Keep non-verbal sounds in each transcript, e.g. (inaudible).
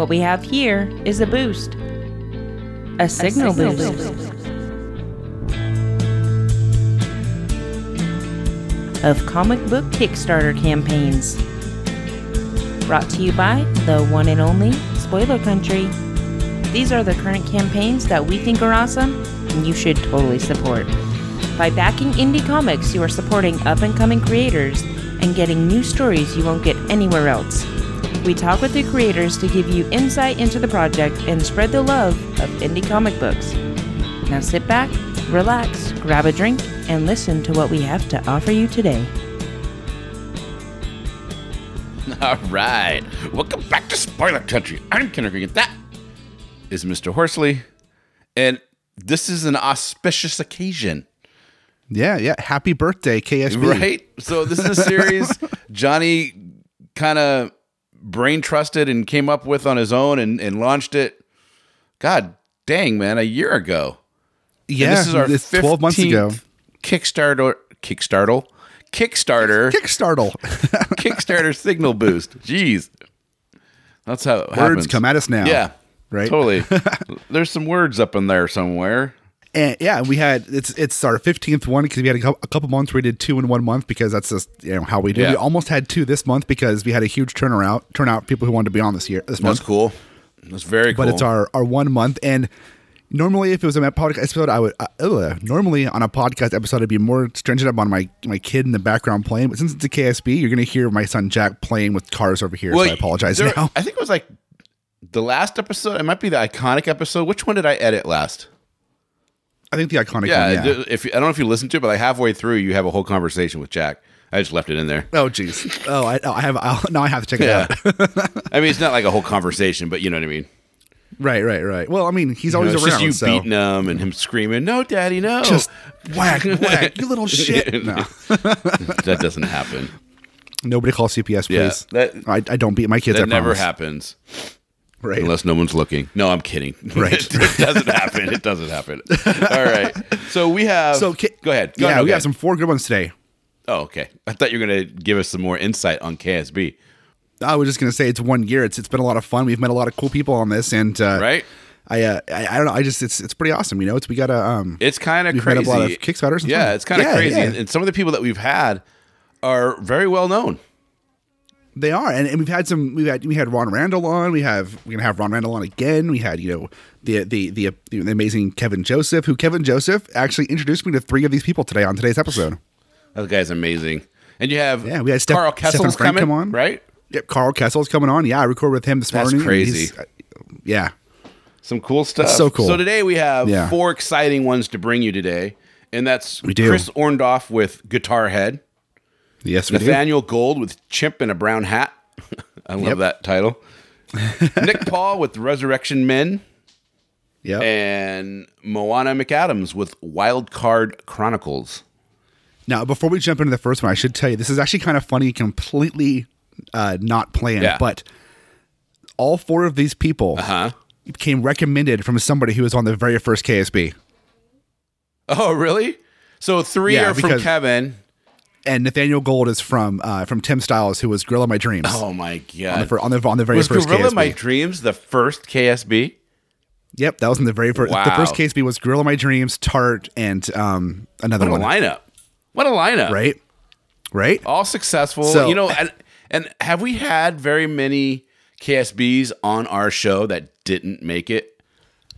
What we have here is a boost. A signal, signal boost. boost. Of comic book Kickstarter campaigns. Brought to you by the one and only Spoiler Country. These are the current campaigns that we think are awesome and you should totally support. By backing indie comics, you are supporting up and coming creators and getting new stories you won't get anywhere else. We talk with the creators to give you insight into the project and spread the love of indie comic books. Now sit back, relax, grab a drink, and listen to what we have to offer you today. (laughs) All right. Welcome back to Spoiler Country. I'm Ken Green. That is Mr. Horsley. And this is an auspicious occasion, Yeah, yeah. Happy birthday, KSB. right? So, this is a series (laughs) Johnny kind of brain trusted and came up with on his own and, and launched it. God dang, man, a year ago. And Yeah, this is our it's 12 months ago. 15th Kickstarter, Kickstarter, Kickstarter, Kickstarter signal boost. Jeez. That's how it Words happens. come at us now. Yeah. Right? Totally. (laughs) There's some words up in there somewhere. And yeah, we had it's it's our fifteenth one because we had a couple, a couple months we did two in one month because that's just you know how we do. Yeah. We almost had two this month because we had a huge turnaround turnout people who wanted to be on this year this That's month. cool. That's very cool. But it's our our one month and. Normally, if it was a podcast episode, I would. Uh, normally, on a podcast episode, I'd be more stringent up on my my kid in the background playing. But since it's a KSB, you're going to hear my son Jack playing with cars over here. so I apologize there- now. I think it was like the last episode. It might be the iconic episode. Which one did I edit last? I think the iconic Yeah. one. Yeah. If I don't know if you listened to it, but like halfway through, you have a whole conversation with Jack. I just left it in there. Oh, jeez. Oh, I, oh, I have. I'll, now I have to check Yeah. it out. (laughs) I mean, it's not like a whole conversation, but you know what I mean. right, right, right. Well, I mean, he's You know, always around. just you so beating him and him screaming, "No, Daddy, no!" just whack, (laughs) whack, you little shit. (laughs) No, that doesn't happen. nobody call CPS, Yeah, please. that- I, I don't beat my kids. That never happens. Right. unless no one's looking. No, I'm kidding. (laughs) Right. it doesn't happen. It doesn't happen. All right. So we have. so go ahead. Go yeah, ahead. we have some four good ones today. Oh, okay. I thought you were gonna give us some more insight on KSB. I was just gonna say it's one year. It's it's been a lot of fun. We've met a lot of cool people on this, and uh, Right. I, uh, I I don't know. I just it's it's pretty awesome. You know, it's we got a um. It's kind of We've met a lot of Kickstarters Yeah, fun. it's kind of Yeah, crazy, yeah. And, and some of the people that we've had are very well known. They are, and, and we've had some. We had we had Ron Randall on. We have we're gonna have Ron Randall on again. We had you know the the the, the amazing Kevin Joseph, who Kevin Joseph actually introduced me to three of these people today on today's episode. That guy's amazing. And you have Yeah, we had Steph- Karl Kesel's coming come on. right? Yep, Karl Kesel's coming on. Yeah, I recorded with him this That's morning. crazy. uh, yeah, Some cool stuff. so cool. So today we have Yeah. four exciting ones to bring you today, and that's We do. Chris Orndorff with Guitar Head, yes, we do. Nathaniel Gold with Chimp in a Brown Hat. (laughs) I love Yep. that title. (laughs) Nick Paul with Resurrection Men, Yep. and Moana McAdams with Wild Card Chronicles. Now, before we jump into the first one, I should tell you this is actually kind of funny, completely uh, not planned, Yeah. but all four of these people Huh? came recommended from somebody who was on the very first KSB. Oh, really? So three Yeah, are from Kevin. And Nathaniel Gold is from uh, from Tim Styles, who was Gorilla My Dreams Oh my on, the, god! on the on the very Was first Gorilla KSB. My Dreams the first KSB? Yep, that was in the very first. The first KSB was Gorilla My Dreams, Tart, and um, another one. What a one. lineup! What a lineup! Right, right. all successful. So- you know, and, and have we had very many KSBs on our show that didn't make it?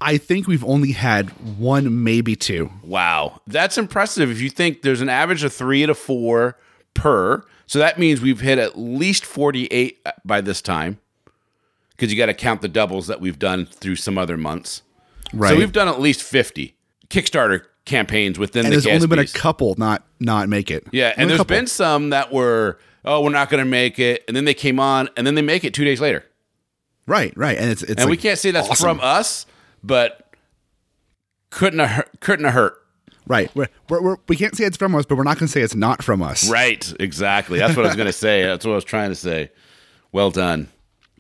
I think we've only had one, maybe two. Wow, that's impressive. If you think there's an average of three to four per, so that means we've hit at least 48 by this time, because you got to count the doubles that we've done through some other months. Right. So we've done at least 50 Kickstarter campaigns within and the there's only been a couple not not make it. Yeah, Only and there's couple. been some that were, oh, we're not going to make it, and then they came on, and then they make it two days later. right, right, and it's it's and we can't say that's awesome. from us, but couldn't have hurt, couldn't have hurt. right. We're, we're, we're, we can't say it's from us, but we're not going to say it's not from us. Right, exactly. That's what I was going to say. (laughs) That's what I was trying to say. Well done,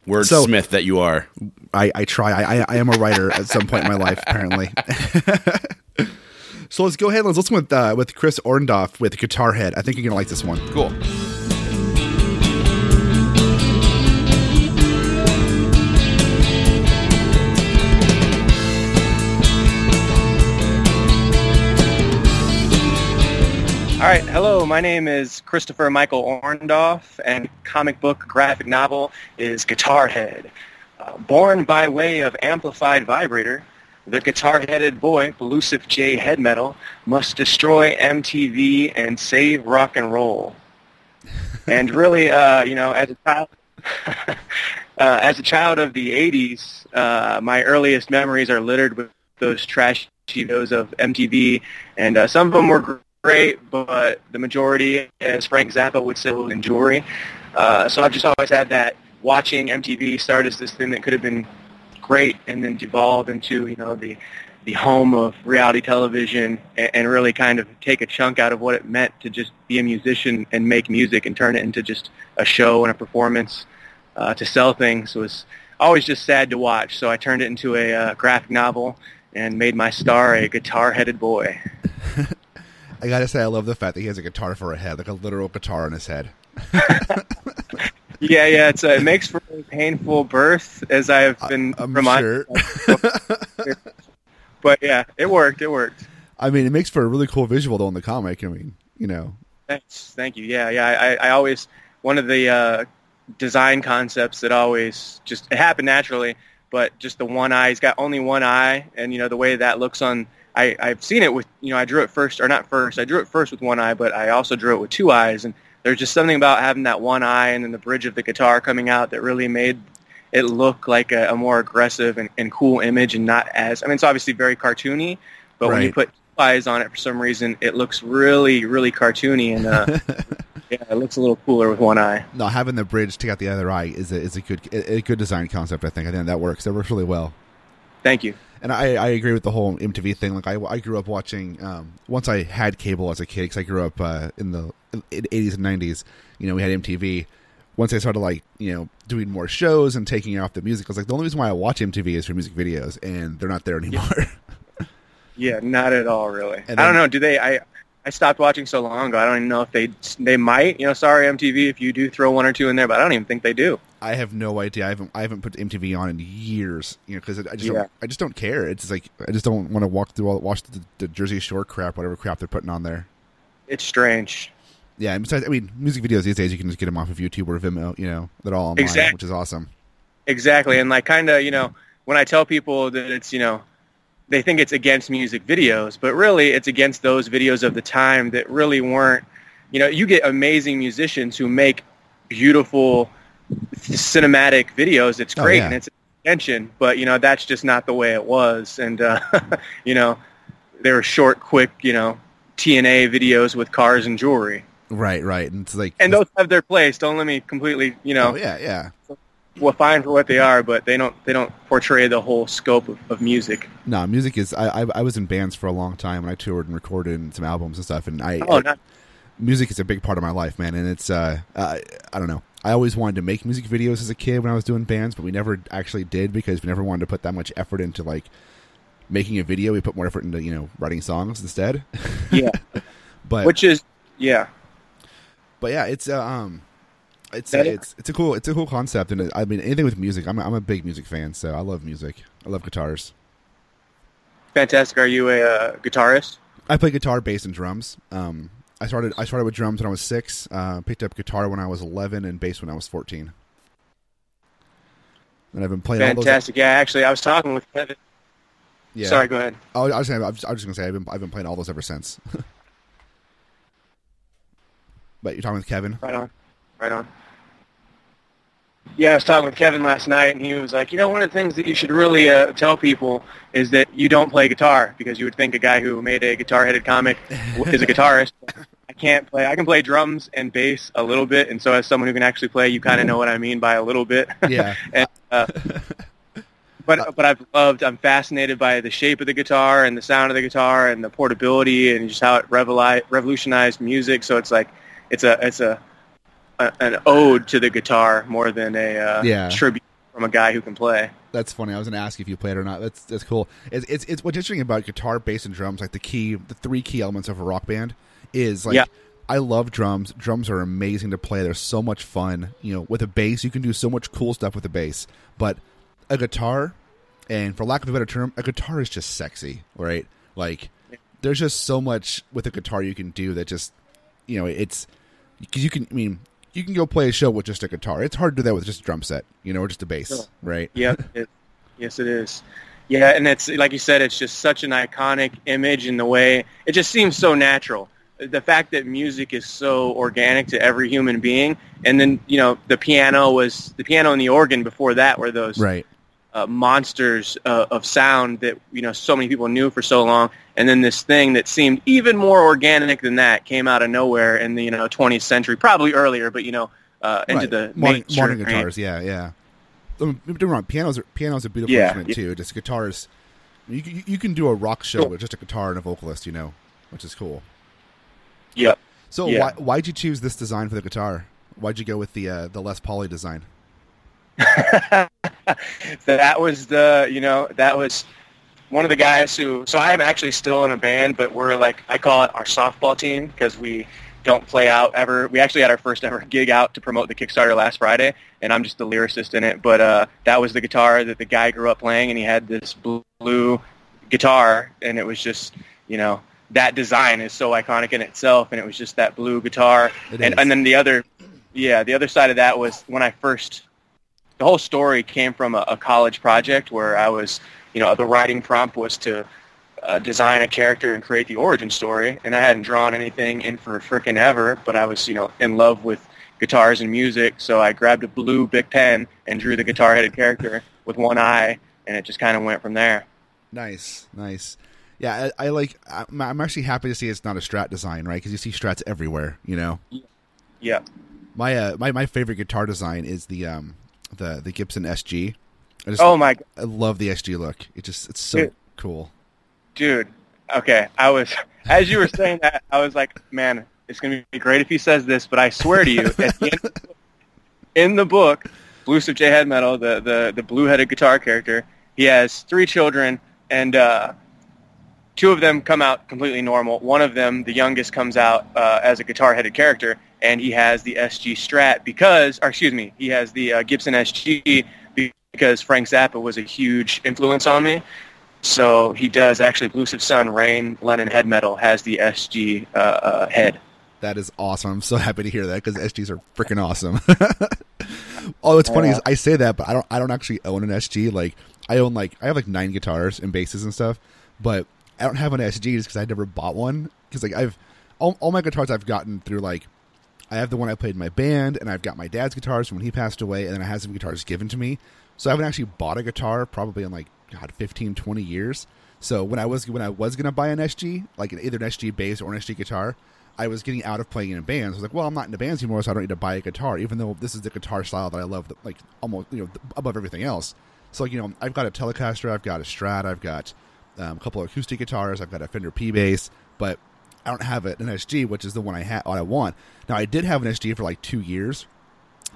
So- wordsmith that you are. I, I try. I, I am a writer at some point in my life, apparently. (laughs) so let's go ahead. Let's listen with uh, with Chris Orndorff with Guitar Head. I think you're gonna like this one. Cool. All right, hello. My name is Christopher Michael Orndorff, and comic book graphic novel is Guitar Head. Uh, born by way of amplified vibrator, the guitar-headed boy, Elusive J Head Metal, must destroy MTV and save rock and roll. (laughs) and really, uh, you know, as a child, (laughs) uh, as a child of the '80s, uh, my earliest memories are littered with those trashy videos of MTV, and uh, some of them were great, but the majority, as Frank Zappa would say, was in jewelry. Uh, so I've just always had that watching MTV start as this thing that could have been great and then devolve into, you know, the the home of reality television and, and really kind of take a chunk out of what it meant to just be a musician and make music and turn it into just a show and a performance uh, to sell things was always just sad to watch. So I turned it into a uh, graphic novel and made my star a guitar-headed boy. (laughs) I gotta say, I love the fact that he has a guitar for a head, like a literal guitar on his head. Yeah, yeah, it's it makes for a painful birth, as I've been I'm reminded. sure. But yeah, it worked. It worked. I mean, it makes for a really cool visual though in the comic. I mean, you know, Thanks. Thank you. Yeah, yeah. I, I always one of the uh, design concepts that always just it happened naturally, but just the one eye. He's got only one eye, and you know the way that looks on. I, I've seen it with you know I drew it first or not first. I drew it first with one eye, but I also drew it with two eyes, and there's just something about having that one eye and then the bridge of the guitar coming out that really made it look like a, a more aggressive and, and cool image, and not as I mean it's obviously very cartoony, but when you put two eyes on it for some reason, it looks really really cartoony and. Uh, (laughs) Yeah, it looks a little cooler with one eye. no, having the bridge take out the other eye is a, is a good a good design concept. I think. I think that works. That works really well. Thank you. And I, I agree with the whole MTV thing. Like I, I grew up watching. Um, once I had cable as a kid, because I grew up uh, in the 80s and 90s. You know, we had MTV. Once I started like you know doing more shows and taking off the music, I was like the only reason why I watch MTV is for music videos, and they're not there anymore. (laughs) Yeah, not at all, really. And I don't know. Do they? I I stopped watching so long ago. I don't even know if they they might. You know, sorry MTV if you do throw one or two in there, but I don't even think they do. I have no idea. I haven't I haven't put MTV on in years. You know, because I just Yeah. don't, I just don't care. It's like I just don't want to walk through all watch the, the Jersey Shore crap, whatever crap they're putting on there. It's strange. Yeah, and besides, I mean, music videos these days you can just get them off of YouTube or Vimeo. You know, they're all online, Exact- which is awesome. Exactly, and like kind of you know when I tell people that it's you know they think it's against music videos, but really it's against those videos of the time that really weren't. You know, you get amazing musicians who make beautiful cinematic videos. It's Oh, great yeah. and it's an extension, but you know that's just not the way it was. And uh, (laughs) you know, they were short, quick, you know, TNA videos with cars and jewelry. Right, right, and it's like And those have their place. Don't let me completely, you know, Oh yeah, yeah. well, fine for what they are, but they don't they don't portray the whole scope of, of music. No, music is. I, I I was in bands for a long time, and I toured and recorded some albums and stuff. And I, Oh, not music is a big part of my life, man. And it's uh, uh, I don't know. I always wanted to make music videos as a kid when I was doing bands, but we never actually did because we never wanted to put that much effort into like making a video. We put more effort into you know writing songs instead. yeah, (laughs) but which is yeah. but yeah, it's uh, um, it's uh, it's it's a cool it's a cool concept, and it, I mean anything with music. I'm a, I'm a big music fan, so I love music. I love guitars. Fantastic. Are you a uh, guitarist? I play guitar, bass, and drums. Um, I started I started with drums when I was six. Uh, picked up guitar when I was eleven, and bass when I was fourteen. And I've been playing all those. Fantastic. Yeah, actually, I was talking with Kevin. Yeah. Sorry, go ahead. I was, I was, I was, I was just gonna say I've been I've been playing all those ever since. (laughs) but you're talking with Kevin. Right on. Right on. Yeah, I was talking with Kevin last night, and he was like, you know, one of the things that you should really uh, tell people is that you don't play guitar because you would think a guy who made a guitar-headed comic is a guitarist. (laughs) I can't play. I can play drums and bass a little bit, and so as someone who can actually play, you kind of know what I mean by a little bit. (laughs) Yeah. and, uh, (laughs) but but I've loved. I'm fascinated by the shape of the guitar and the sound of the guitar and the portability and just how it revolutionized music. So it's like it's a it's a, a an ode to the guitar more than a uh, Yeah. tribute from a guy who can play. That's funny. I was going to ask if you played it or not. That's that's cool. It's, it's it's what's interesting about guitar, bass, and drums. Like the key, the three key elements of a rock band is like Yeah. I love drums. Drums are amazing to play. They're so much fun. You know, with a bass, you can do so much cool stuff with a bass. But a guitar, and for lack of a better term, a guitar is just sexy, right? Like there's just so much with a guitar you can do that just you know it's because you can. I mean, you can go play a show with just a guitar. It's hard to do that with just a drum set, you know, or just a bass, Sure. right? Yep. It, yes, it is. Yeah, and it's like you said, it's just such an iconic image in the way it just seems so natural. The fact that music is so organic to every human being, and then you know the piano was the piano and the organ before that were those Right. uh, monsters uh, of sound that you know so many people knew for so long, and then this thing that seemed even more organic than that came out of nowhere in the you know 20th century, probably earlier, but you know uh, into right. the modern, modern guitars. Yeah, yeah. Get me wrong. Pianos are pianos are beautiful Yeah, instrument too. Just guitars. You can- you can do a rock show with just a guitar and a vocalist, you know, which is cool. Yep. So Yeah. why why'd you choose this design for the guitar? Why'd you go with the uh, the Les Pauly design? (laughs) that was the you know that was one of the guys who so I'm actually still in a band but we're like I call it our softball team because we don't play out ever we actually had our first ever gig out to promote the Kickstarter last Friday and I'm just the lyricist in it but uh that was the guitar that the guy grew up playing and he had this blue guitar and it was just you know that design is so iconic in itself and it was just that blue guitar and and then the other yeah the other side of that was when I first the whole story came from a, a college project where I was, you know, the writing prompt was to uh, design a character and create the origin story, and I hadn't drawn anything in for frickin' ever, but I was, you know, in love with guitars and music, so I grabbed a blue big pen and drew the guitar-headed character with one eye, and it just kind of went from there. Nice, nice. Yeah, I, I like. I'm, I'm actually happy to see it's not a Strat design, right? Because you see Strats everywhere. You know, Yeah. my uh, my my favorite guitar design is the um the the Gibson SG. I just Oh my I love the SG look. It just it's so Dude. cool. dude okay i was (laughs) as you were saying that i was like man it's going to be great if he says this but i swear to you the end, in the book blues of j head metal the, the, the blue-headed guitar character he has three children and uh, two of them come out completely normal one of them the youngest comes out uh, as a guitar-headed character and he has the sg strat because or excuse me he has the uh, gibson sg because frank zappa was a huge influence on me so he does actually. Of Sun, Rain, Lennon Head Metal has the SG uh, uh, head. That is awesome. I'm so happy to hear that because SGs are freaking awesome. (laughs) oh, what's funny is I say that, but I don't. I don't actually own an SG. Like I own like I have like nine guitars and basses and stuff, but I don't have an SG just because I never bought one. Because like I've all, all my guitars I've gotten through like I have the one I played in my band, and I've got my dad's guitars from when he passed away, and then I had some guitars given to me. So I haven't actually bought a guitar probably in like God 15, 20 years. So when I was when I was gonna buy an SG, like an, either an SG bass or an SG guitar, I was getting out of playing in bands. I was like, well, I'm not in bands anymore, so I don't need to buy a guitar, even though this is the guitar style that I love, like almost you know above everything else. So like you know, I've got a Telecaster, I've got a Strat, I've got um, a couple of acoustic guitars, I've got a Fender P bass, but I don't have an SG, which is the one I had, I want. Now I did have an SG for like two years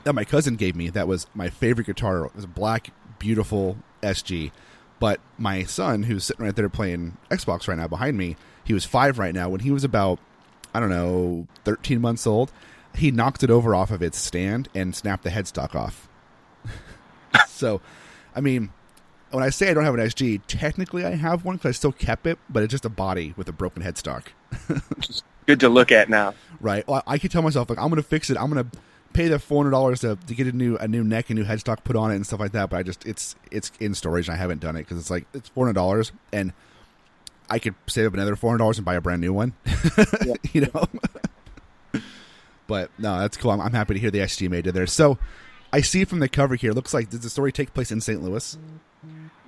that my cousin gave me. That was my favorite guitar. It was a black, beautiful SG. But my son, who's sitting right there playing Xbox right now behind me, he was five right now. When he was about, I don't know, 13 months old, he knocked it over off of its stand and snapped the headstock off. (laughs) so, I mean, when I say I don't have an SG, technically I have one because I still kept it, but it's just a body with a broken headstock. (laughs) Good to look at now. Right. Well, I could tell myself like I'm going to fix it. I'm going to pay the four hundred dollars to to get a new a new neck, a new headstock put on it, and stuff like that. But I just it's it's in storage. and I haven't done it because it's like it's four hundred dollars, and I could save up another four hundred dollars and buy a brand new one. (laughs) you know. (laughs) but no, that's cool. I'm, I'm happy to hear the SG made it there. So I see from the cover here. Looks like does the story take place in St. Louis?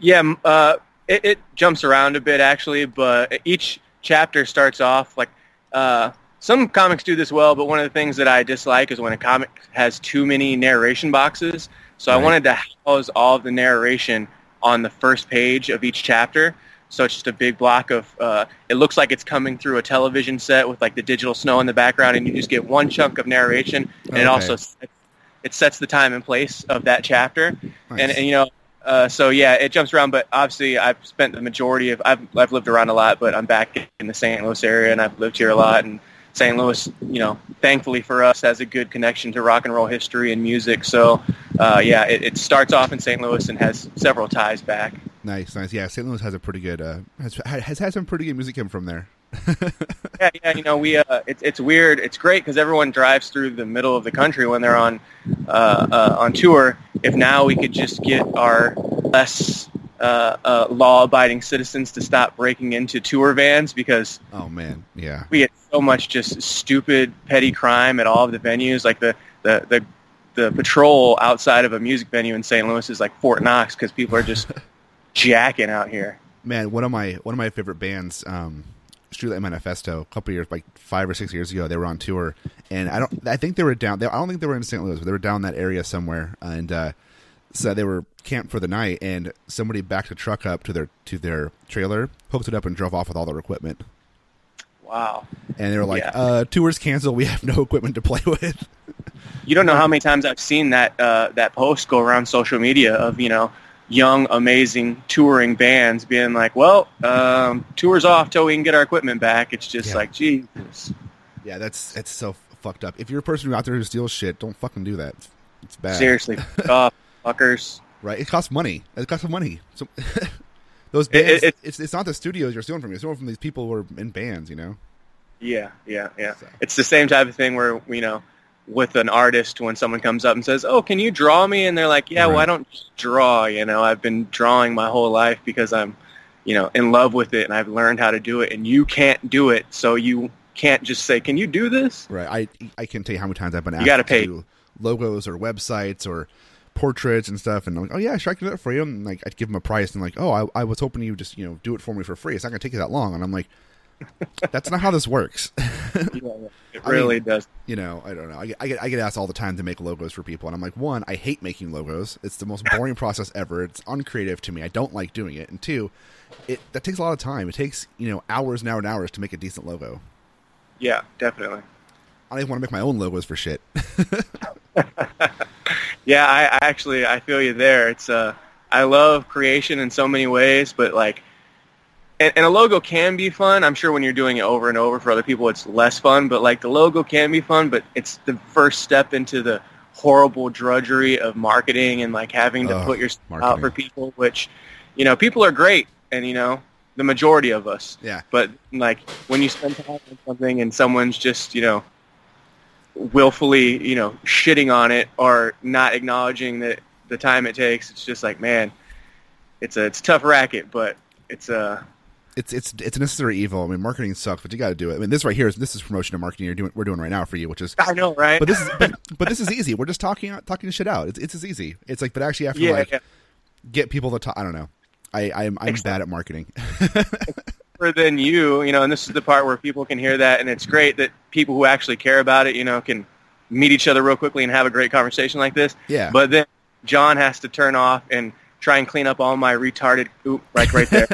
Yeah, uh, it, it jumps around a bit actually, but each chapter starts off like uh, some comics do this well, but one of the things that I dislike is when a comic has too many narration boxes. So Right. I wanted to house all of the narration on the first page of each chapter. So it's just a big block of. Uh, it looks like it's coming through a television set with like the digital snow in the background, and you just get one chunk of narration, and Okay. it also it sets the time and place of that chapter. Nice. And, and you know, uh, so yeah, it jumps around. But obviously, I've spent the majority of I've I've lived around a lot, but I'm back in the St. Louis area, and I've lived here a lot. And St. Louis, you know, thankfully for us, has a good connection to rock and roll history and music. So uh, yeah, it, it starts off in St. Louis and has several ties back. Nice, nice. Yeah, St. Louis has a pretty good uh, has has had some pretty good music come from there. Yeah, yeah. You know, we uh, it's it's weird. It's great because everyone drives through the middle of the country when they're on uh, uh, on tour. If now we could just get our less uh, uh, law-abiding citizens to stop breaking into tour vans because Oh man, yeah. we get so much just stupid petty crime at all of the venues. Like the the the, the patrol outside of a music venue in St. Louis is like Fort Knox because people are just (laughs) jacking out here. Man, one of my one of my favorite bands, um, Streetlight Manifesto, a couple years, like five or six years ago, they were on tour, and I don't, I think they were down. They, I don't think they were in St. Louis, but they were down that area somewhere, and uh, so they were camped for the night, and somebody backed a truck up to their to their trailer, hooked it up, and drove off with all their equipment. Wow. And they were like, Yeah. uh, "Tours canceled. We have no equipment to play (laughs) with." You don't know how many times I've seen that uh, that post go around social media of you know young, amazing touring bands being like, "Well, um, tour's off till we can get our equipment back." It's just Yeah. like, Jesus, yeah, that's that's so fucked up. If you're a person who out there who steals shit, don't fucking do that. It's, it's bad. seriously, (laughs) off, fuckers. right? It costs money. It costs money. So (laughs) those It- bands, it- it's it's not the studios you're stealing from. You're stealing from these people who are in bands. You know. Yeah, yeah, yeah. So. It's the same type of thing where you know, with an artist, when someone comes up and says, "Oh, can you draw me?" and they're like, "Yeah, Right. why don't you draw?" You know, I've been drawing my whole life because I'm, you know, in love with it and I've learned how to do it, and you can't do it, so you can't just say, "Can you do this?" Right. I I can tell you how many times I've been asked You gotta pay. do logos or websites or portraits and stuff, and I'm like, oh yeah, sure, I can do that for you. And like, I'd give them a price, and like, oh, I, I was hoping you would just you know do it for me for free. It's not gonna take you that long. And I'm like, that's not how this works. (laughs) It I really mean- does. you know, I don't know. I get, I get I get asked all the time to make logos for people, and I'm like, one, I hate making logos. It's the most boring (laughs) process ever. It's uncreative to me. I don't like doing it. And two, it that takes a lot of time. It takes you know hours and hours and hours to make a decent logo. Yeah, definitely. I don't even want to make my own logos for shit. (laughs) Yeah, I, I actually I feel you there. It's uh I love creation in so many ways, but like and, and a logo can be fun. I'm sure when you're doing it over and over for other people it's less fun, but like the logo can be fun, but it's the first step into the horrible drudgery of marketing and like having to put yourself out for people, which you know, people are great and you know, the majority of us. yeah. But like when you spend time on something and someone's just you know willfully you know shitting on it or not acknowledging that the time it takes, it's just like man, it's a it's a tough racket, but it's uh it's it's it's a necessary evil. I mean, marketing sucks, but you got to do it. I mean, this right here is this is promotion and marketing you're doing. We're doing right now for you, which is. I know right. But this is but, but this is easy. We're just talking talking shit out. It's it's as easy. It's like, but actually, you have to yeah, like yeah. get people to talk. I don't know. I I'm I'm bad at marketing. (laughs) Different than you, you know, and this is the part where people can hear that, and it's great that people who actually care about it, you know, can meet each other real quickly and have a great conversation like this. Yeah. But then John has to turn off and try and clean up all my retarded, oop, right, right there,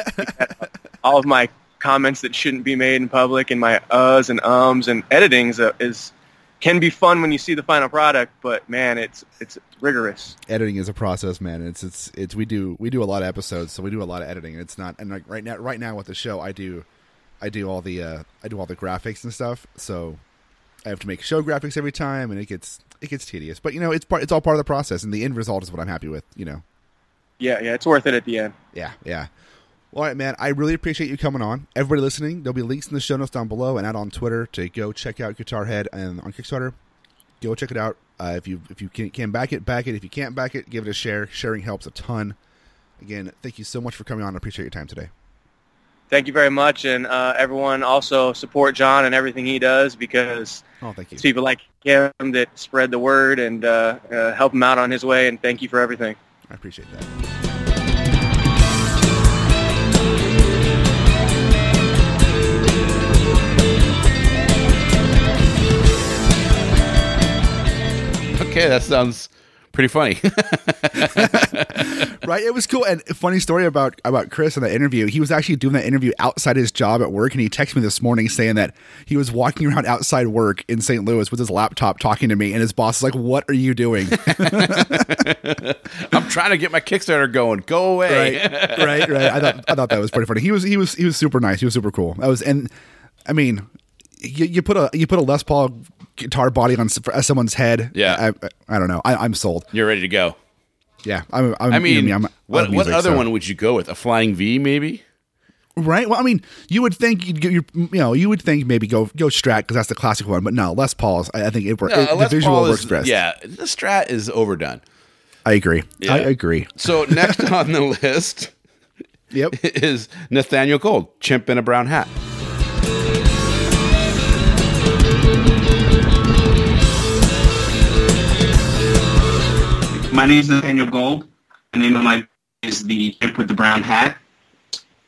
(laughs) all of my comments that shouldn't be made in public, and my uhs and ums and editing is, is can be fun when you see the final product, but man, it's it's rigorous. editing is a process, man. It's it's it's we do we do a lot of episodes, so we do a lot of editing. It's not and like right now right now with the show, I do I do all the uh I do all the graphics and stuff. So I have to make show graphics every time, and it gets it gets tedious. But you know, it's part it's all part of the process, and the end result is what I'm happy with. You know. Yeah, yeah, it's worth it at the end. Yeah, yeah. Well, all right, man. I really appreciate you coming on. Everybody listening, there'll be links in the show notes down below and out on Twitter to go check out Guitar Head and on Kickstarter. Go check it out. Uh, if you if you can, can back it, back it. If you can't back it, give it a share. Sharing helps a ton. Again, thank you so much for coming on. I appreciate your time today. Thank you very much, and uh, everyone also support John and everything he does because Oh, thank you. it's people like him that spread the word and uh, uh, help him out on his way. And thank you for everything. I appreciate that. Okay, that sounds pretty funny. (laughs) right? It was cool. And funny story about about Chris in that interview. He was actually doing that interview outside his job at work, and he texted me this morning saying that he was walking around outside work in St. Louis with his laptop talking to me, and his boss is like, "What are you doing?" (laughs) (laughs) I'm trying to get my Kickstarter going. Go away. right, right, right. I thought I thought that was pretty funny. He was he was he was super nice. He was super cool. That was and I mean, you, you put a you put a Les Paul guitar body on someone's head. Yeah. I, I, I don't know. I, I'm sold. You're ready to go. Yeah, I'm. I'm I mean, I'm, what love what other so- one would you go with? A flying V, maybe? Right. Well, I mean, you would think you'd, you you know you would think maybe go go Strat because that's the classic one, but no, Les Paul's. I, I think it, it Uh, the visual Paul works is, best. Yeah, the Strat is overdone. I agree. Yeah. I agree. So next (laughs) on the list Yep. is Nathaniel Gold, chimp in a brown hat. My name is Nathaniel Gold. The name of my book is The Chimp with the Brown Hat.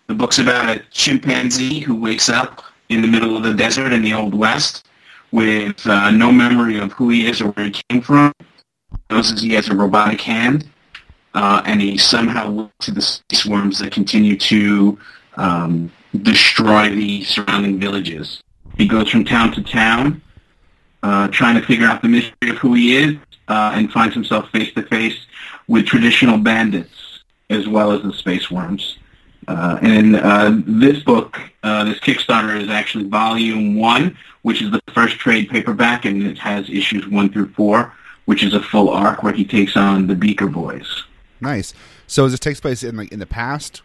The book's about a chimpanzee who wakes up in the middle of the desert in the Old West with uh, no memory of who he is or where he came from. He Knows he has a robotic hand, uh, and he somehow looks to the space worms that continue to um, destroy the surrounding villages. He goes from town to town, uh, trying to figure out the mystery of who he is, uh, and finds himself face to face with traditional bandits as well as the space worms. Uh, and uh, this book, uh, this Kickstarter, is actually volume one, which is the first trade paperback, and it has issues one through four, which is a full arc where he takes on the Beaker Boys. Nice. So does this takes place in like in the past?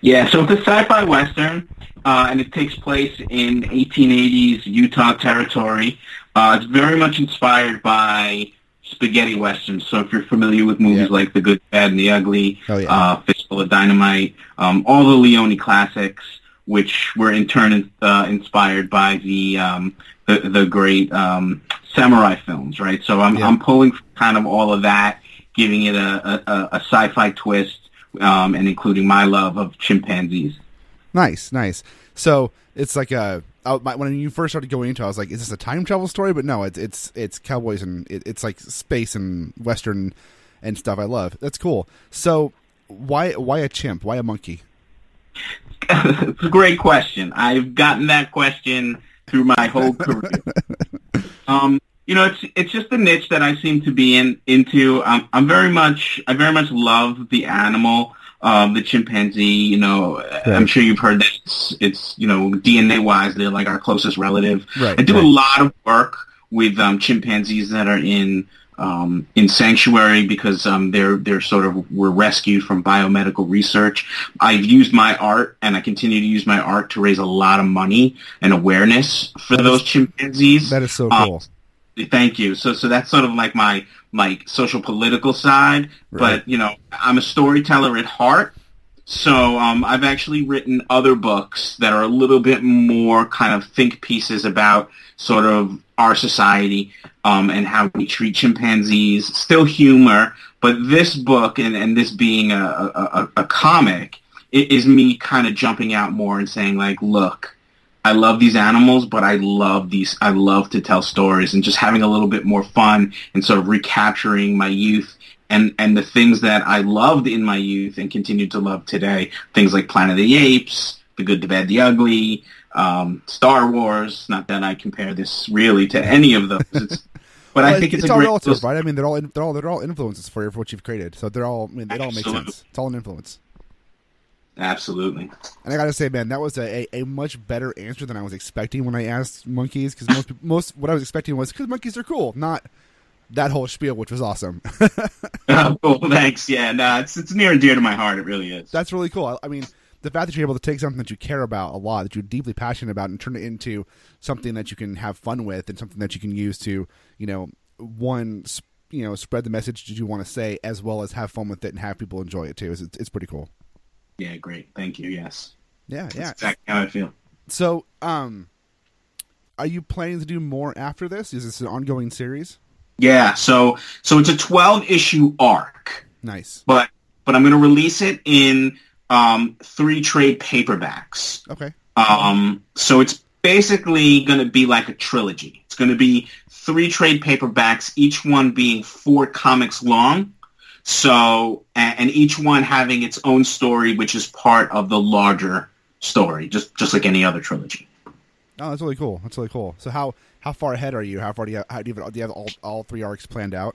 Yeah, so it's a sci-fi western, uh, and it takes place in 1880s Utah territory. Uh, it's very much inspired by spaghetti westerns. So if you're familiar with movies Yeah. like The Good, Bad, and the Ugly, Oh, yeah. uh, Fistful of Dynamite, um, all the Leone classics, which were in turn uh, inspired by the um, the, the great um, samurai films, right? So I'm, Yeah. I'm pulling kind of all of that, giving it a, a, a sci-fi twist, um, and including my love of chimpanzees. Nice, nice. So it's like a I, my, when you first started going into, it, I was like, "Is this a time travel story?" But no, it's it's it's cowboys and it, it's like space and western and stuff. I love. That's cool. So why why a chimp? Why a monkey? it's (laughs) a great question. I've gotten that question through my whole career. (laughs) um, you know, it's it's just a niche that I seem to be in into. I'm, I'm very much I very much love the animal, um, the chimpanzee. You know, I'm sure you've heard that it's, it's you know DNA wise they're like our closest relative. Right, I do right. a lot of work with um, chimpanzees that are in um, in sanctuary because um, they're they're sort of were rescued from biomedical research. I've used my art and I continue to use my art to raise a lot of money and awareness for those chimpanzees. That is so Um, cool. Thank you. So so that's sort of like my my social political side. Right. But you know, I'm a storyteller at heart. So um, I've actually written other books that are a little bit more kind of think pieces about sort of our society um, and how we treat chimpanzees. Still humor, but this book and, and this being a, a, a, a comic it is me kind of jumping out more and saying like, look, I love these animals, but I love these. I love to tell stories and just having a little bit more fun and sort of recapturing my youth and and the things that I loved in my youth and continue to love today. Things like Planet of the Apes, The Good, the Bad, the Ugly, um, Star Wars. Not that I compare this really to any of those. It's, (laughs) but Well, I think it's, a all relative, right? I mean, they're all they're all they're all influences for for what you've created. So they're all. I mean, it all makes sense. It's all an influence. Absolutely. And I gotta say, man, that was a, a, much better answer than I was expecting when I asked monkeys. Because most most what I was expecting was because monkeys are cool, not that whole spiel, which was awesome. (laughs) (laughs) oh, cool. Thanks. Yeah. No, it's it's near and dear to my heart. It really is. That's really cool. I, I mean, the fact that you're able to take something that you care about a lot, that you're deeply passionate about, and turn it into something that you can have fun with, and something that you can use to, you know, one, you know, spread the message that you want to say, as well as have fun with it and have people enjoy it too. It's, it's pretty cool. Yeah. Great. Thank you. Yes. Yeah, That's yeah. exactly how I feel. So, um, are you planning to do more after this? Is this an ongoing series? Yeah, so so it's a 12 issue arc, Nice. but but I'm going to release it in um, three trade paperbacks. Okay. Um, so it's basically going to be like a trilogy. It's going to be three trade paperbacks, each one being four comics long. So, and, each one having its own story, which is part of the larger story, just just like any other trilogy. Oh, that's really cool. That's really cool. So how how far ahead are you? How far do you have, how do you have, do you have all, all three arcs planned out?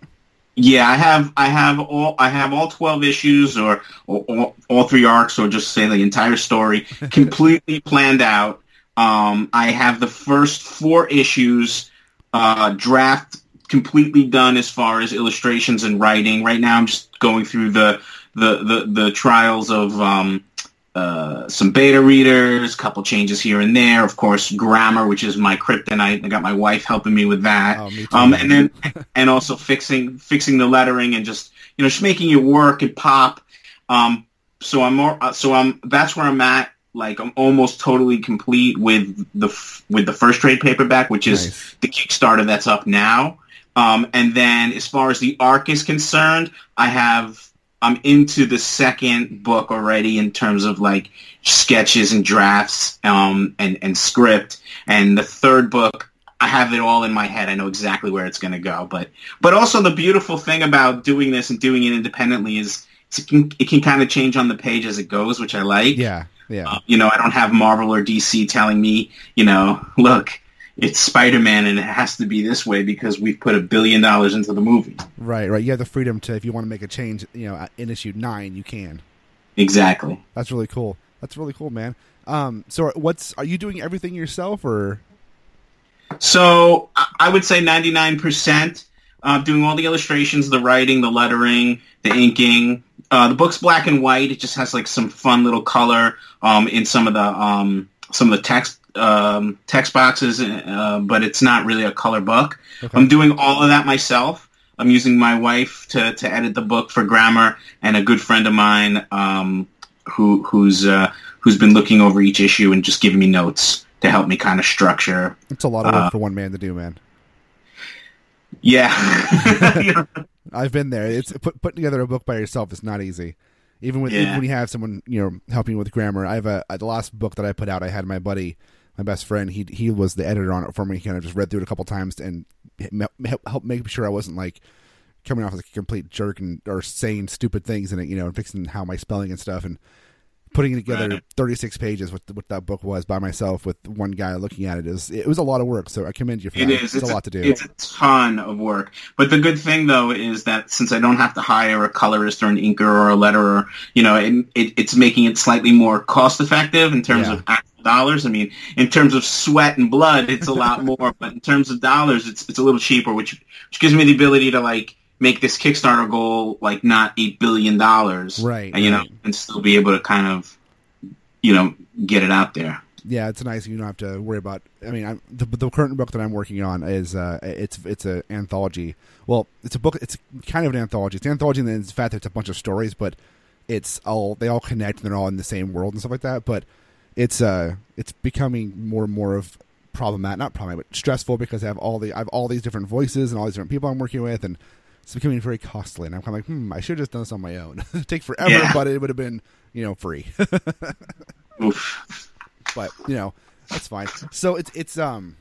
Yeah, I have I have all I have all twelve issues or, or, or all three arcs or just say the entire story (laughs) completely planned out. Um, I have the first four issues uh, draft completely done as far as illustrations and writing. Right now, I'm just going through the the the, the trials of um, uh, some beta readers, a couple changes here and there. Of course, grammar, which is my kryptonite. I got my wife helping me with that. Oh, me um, and then (laughs) and also fixing fixing the lettering and just you know just making it work and pop. Um, so I'm more uh, so I'm that's where I'm at. Like I'm almost totally complete with the f- with the first trade paperback, which is Nice. the Kickstarter that's up now. Um, and then as far as the arc is concerned, I have I'm into the second book already in terms of like sketches and drafts um, and and script. And the third book, I have it all in my head. I know exactly where it's going to go. But but also the beautiful thing about doing this and doing it independently is it can, it can kind of change on the page as it goes, which I like. Yeah, yeah. Uh, you know, I don't have Marvel or DC telling me, you know, look, it's Spider-Man and it has to be this way because we've put a billion dollars into the movie. Right, right. You have the freedom to, if you want to make a change, you know, in issue nine, you can. Exactly. That's really cool. That's really cool, man. Um, so what's are you doing everything yourself or? So I I would say 99% uh, doing all the illustrations, the writing, the lettering, the inking. Uh, the book's black and white. It just has like some fun little color um, in some of the um, some of the text um, text boxes, uh, but it's not really a color book. Okay. I'm doing all of that myself. I'm using my wife to, to edit the book for grammar, and a good friend of mine um, who who's uh, who's been looking over each issue and just giving me notes to help me kind of structure It's a lot of work Uh, for one man to do, man. Yeah. Yeah. (laughs) (laughs) I've been there. It's put, putting together a book by yourself is not easy. Even with Yeah. even when you have someone you know helping you with grammar. I have a, the last book that I put out. I had my buddy, my best friend. He he was the editor on it for me. He kind of just read through it a couple times and help help make sure I wasn't like coming off as a complete jerk and or saying stupid things in it. You know, and fixing how my spelling and stuff and putting together Right. 36 pages what what that book was by myself with one guy looking at it is it was a lot of work so i commend you for It that is. it's, a lot to do It's a ton of work. But the good thing, though, is that since I don't have to hire a colorist or an inker or a letterer, you know, it, it, it's making it slightly more cost effective in terms Yeah. of actual dollars. I mean, in terms of sweat and blood, it's a lot (laughs) more. But in terms of dollars, it's it's a little cheaper, which which gives me the ability to like make this Kickstarter goal like not eight billion dollars, Right, And you know, and still be able to kind of, you know, get it out there. yeah, it's nice. You don't have to worry about. I mean, I'm, the the current book that I'm working on is uh, it's it's an anthology. Well, it's a book. It's kind of an anthology. It's an anthology in the fact that it's a bunch of stories, but it's all they all connect and they're all in the same world and stuff like that. But it's uh it's becoming more and more of problematic, not problematic, but stressful because I have all the I have all these different voices and all these different people I'm working with, and it's becoming very costly. And I'm kind of like, hmm, I should have just done this on my own. (laughs) Take forever, Yeah. but it would have been you know free. (laughs) But you know that's fine. So it's it's um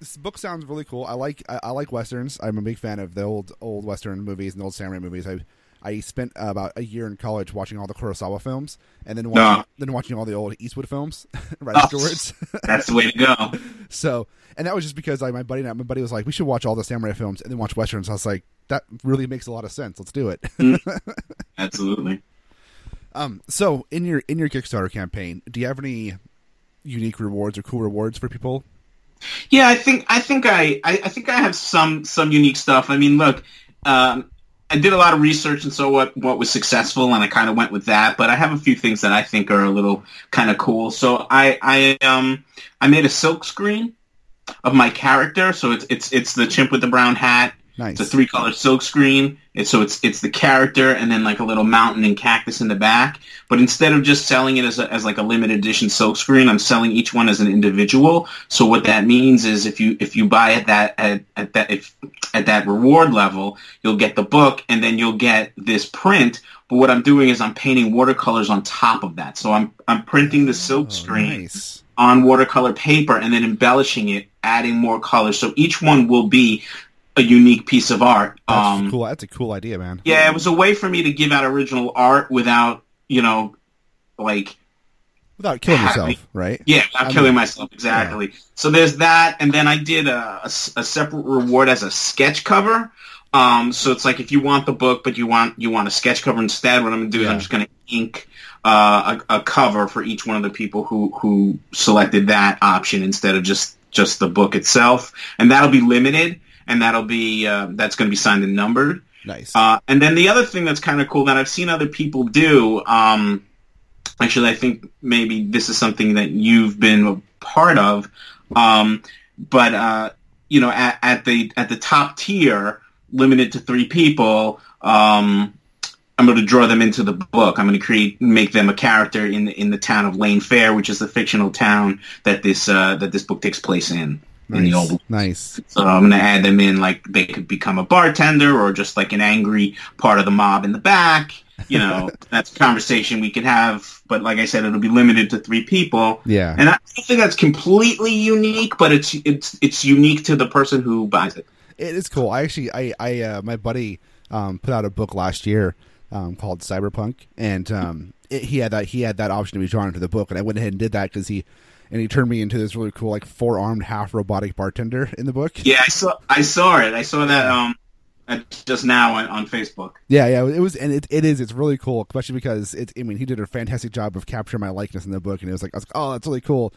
this book sounds really cool. I like I, I like westerns. I'm a big fan of the old old western movies and old samurai movies. I I spent about a year in college watching all the Kurosawa films and then watching No. then watching all the old Eastwood films (laughs) right Oh. afterwards. (laughs) That's the way to go. so and that was just because like my buddy and I, my buddy was like we should watch all the samurai films and then watch westerns. I was like that really makes a lot of sense. Let's do it. (laughs) Absolutely. Um, so in your in your Kickstarter campaign, do you have any unique rewards or cool rewards for people? Yeah, I think I think I, I, I think I have some some unique stuff. I mean, look, um, I did a lot of research and so what what was successful, and I kind of went with that. But I have a few things that I think are a little kind of cool. So I I um I made a silk screen of my character. So it's it's it's the chimp with the brown hat. Nice. It's a three color silk screen. It's, so it's it's the character and then like a little mountain and cactus in the back. But instead of just selling it as a, as like a limited edition silk screen, I'm selling each one as an individual. So what that means is if you if you buy at that at, at that if at that reward level, you'll get the book and then you'll get this print. But what I'm doing is I'm painting watercolors on top of that. So I'm I'm printing the silk Oh, screen Nice. on watercolor paper and then embellishing it, adding more colors. So each one will be a unique piece of art. That's Um, cool. That's a cool idea, man. yeah, it was a way for me to give out original art without, you know, like Without killing Having- yourself, right? Yeah, I'm I killing mean, myself exactly. So there's that, and then I did a a separate reward as a sketch cover. Um, so it's like if you want the book, but you want you want a sketch cover instead, what I'm gonna do is I'm just gonna ink uh, a, a cover for each one of the people who who selected that option instead of just just the book itself, and that'll be limited, and that'll be uh, that's gonna be signed and numbered. Nice. Uh, and then the other thing that's kind of cool that I've seen other people do, um, actually, I think maybe this is something that you've been a part of, um, but uh, you know, at, at the at the top tier, limited to three people. Um, I'm going to draw them into the book. I'm going to create, make them a character in the, in the town of Lane Fair, which is the fictional town that this uh, that this book takes place in in the nice. old nice. so I'm going to add them in like they could become a bartender or just like an angry part of the mob in the back. You know, (laughs) that's a conversation we could have. But like I said, it'll be limited to three people. Yeah. And I don't think that's completely unique, but it's it's it's unique to the person who buys it. It is cool. I actually, I, I, uh, my buddy um, put out a book last year um, called Cyberpunk, and um, it, he had that he had that option to be drawn into the book, and I went ahead and did that because he and he turned me into this really cool like four armed half robotic bartender in the book. Yeah, I saw I saw it. I saw that um just now on, on Facebook. Yeah, yeah, it was, and it, it is. It's really cool, especially because it's. I mean, he did a fantastic job of capturing my likeness in the book, and it was like, I was like, oh, that's really cool.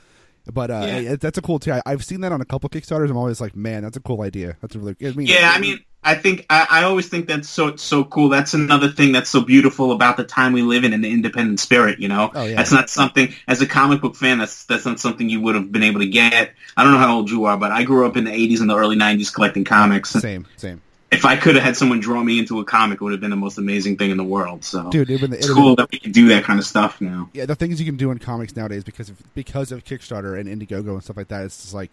But uh, Yeah. that's a cool too. I, I've seen that on a couple Kickstarters. I'm always like, man, that's a cool idea. That's a really. I mean, Yeah, I mean, I think I, I always think that's so so cool. That's another thing that's so beautiful about the time we live in and the independent spirit. You know, Oh, yeah. that's not something as a comic book fan. That's that's not something you would have been able to get. I don't know how old you are, but I grew up in the '80s and the early '90s collecting comics. same, same. If I could have had someone draw me into a comic, it would have been the most amazing thing in the world. So, Dude, it's cool that we can do that kind of stuff now. yeah, the things you can do in comics nowadays because of because of Kickstarter and Indiegogo and stuff like that. It's just like,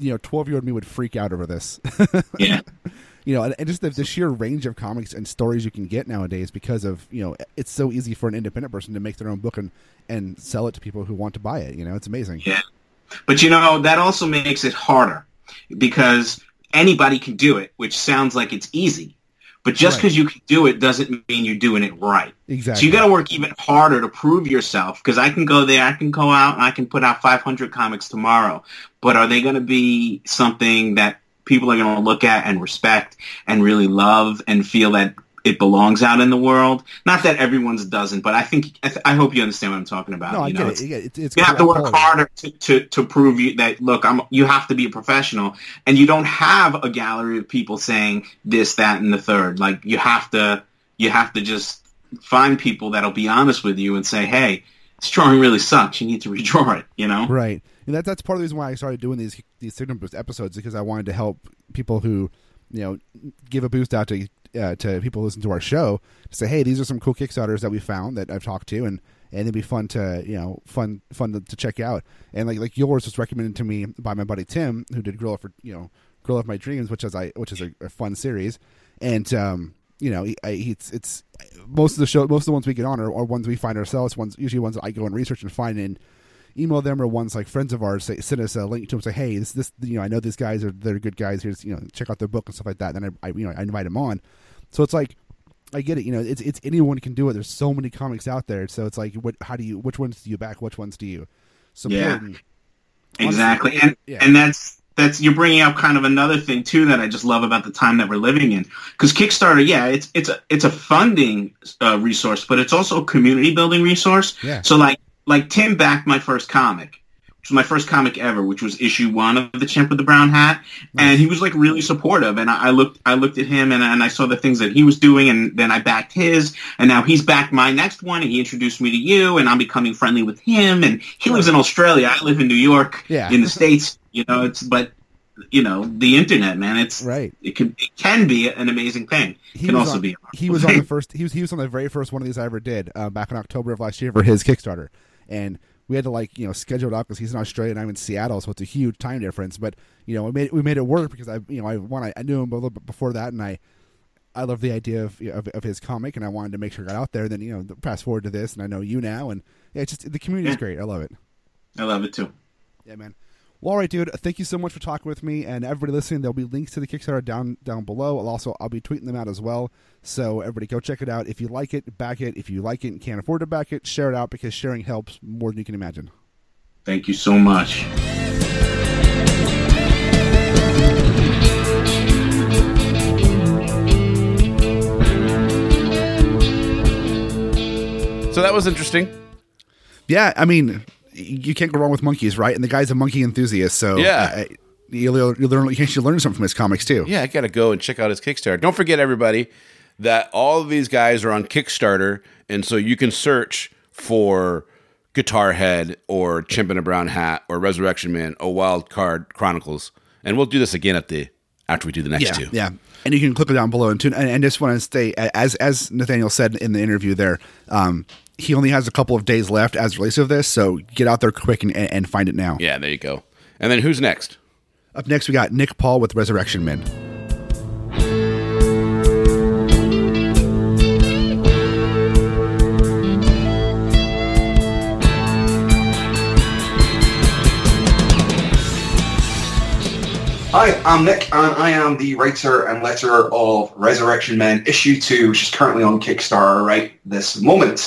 you know, twelve year old me would freak out over this. (laughs) Yeah, you know, and, and just the, the sheer range of comics and stories you can get nowadays because of you know it's so easy for an independent person to make their own book and and sell it to people who want to buy it. You know, it's amazing. yeah. But you know, that also makes it harder because anybody can do it, which sounds like it's easy. But just Right. because you can do it doesn't mean you're doing it right. Exactly. So you got to work even harder to prove yourself because I can go there, I can go out, and I can put out 500 comics tomorrow. But are they going to be something that people are going to look at and respect and really love and feel that it belongs out in the world? Not that everyone's doesn't, but I think I, th- I hope you understand what I'm talking about. no, I you get know, it. it's- it's, it's you have to work harder to, to, to prove you that look I'm you have to be a professional and you don't have a gallery of people saying this that and the third like you have to you have to just find people that'll be honest with you and say hey this drawing really sucks you need to redraw it you know Right, and that that's part of the reason why I started doing these these Signal Boost episodes because I wanted to help people who, you know, give a boost out to uh, to people who listen to our show to say, hey, these are some cool Kickstarters that we found that I've talked to, and and it'd be fun to you know fun fun to, to check out. And like like yours was recommended to me by my buddy Tim, who did Grill for you know Grill of My Dreams, which is I which is a, a fun series, and um you know I, it's it's most of the show most of the ones we get on are, are ones we find ourselves ones usually ones that I go and research and find and email them or ones like friends of ours say, send us a link to them say hey this this you know I know these guys are they're good guys. Here's you know check out their book and stuff like that. And then I, I you know I invite them on. So it's like I get it you know it's it's anyone can do it. There's so many comics out there. So it's like what how do you which ones do you back? Which ones do you support? Yeah. exactly. Honestly, and yeah. and that's that's you're bringing up kind of another thing too that I just love about the time that we're living in. Because Kickstarter yeah it's it's a it's a funding uh, resource but it's also a community building resource. Yeah. so like like Tim backed my first comic which was my first comic ever which was issue one of the chimp with the brown hat. And he was like really supportive. And I, I looked I looked at him and, and I saw the things that he was doing and then I backed his. And now he's backed my next one and he introduced me to you and I'm becoming friendly with him. And he lives in Australia. I live in New York Yeah. in the states. You know it's but you know the internet man it's Right. it can it can be an amazing thing. He can was also on, be a he was on the (laughs) first he was he was on the very first one of these I ever did uh, back in October of last year for his Kickstarter, and we had to like you know schedule it up because he's in Australia and I'm in Seattle, so it's a huge time difference. But you know we made we made it work because I you know I one I, knew him a little bit before that, and I I love the idea of, of of his comic, and I wanted to make sure it got out there. Then you know fast forward to this, and I know you now, and yeah, it's just the community is Yeah. great. I love it. I love it too. Yeah, man. Well, all right, dude. Thank you so much for talking with me, and everybody listening. There'll be links to the Kickstarter down down below. I'll also I'll be tweeting them out as well. So everybody, go check it out. If you like it, back it. If you like it and can't afford to back it, share it out because sharing helps more than you can imagine. Thank you so much. So that was interesting. Yeah, I mean, you can't go wrong with monkeys, right? And the guy's a monkey enthusiast, so Yeah. uh, you learn, you learn you should learn something from his comics too. Yeah, I got to go and check out his Kickstarter. Don't forget, everybody, that all of these guys are on Kickstarter, and so you can search for Guitar Head or Chimp in a Brown Hat or Resurrection Man or Wild Card Chronicles, and we'll do this again at the after we do the next yeah, two. yeah. And you can click it down below and tune. And, and just want to stay as as Nathaniel said in the interview there. Um, he only has a couple of days left as release of this, so get out there quick and, and find it now. Yeah, there you go. And then who's next? Up next, we got Nick Paul with Resurrection Men. Hi, I'm Nick, and I am the writer and letterer of Resurrection Men Issue 2, which is currently on Kickstarter right this moment.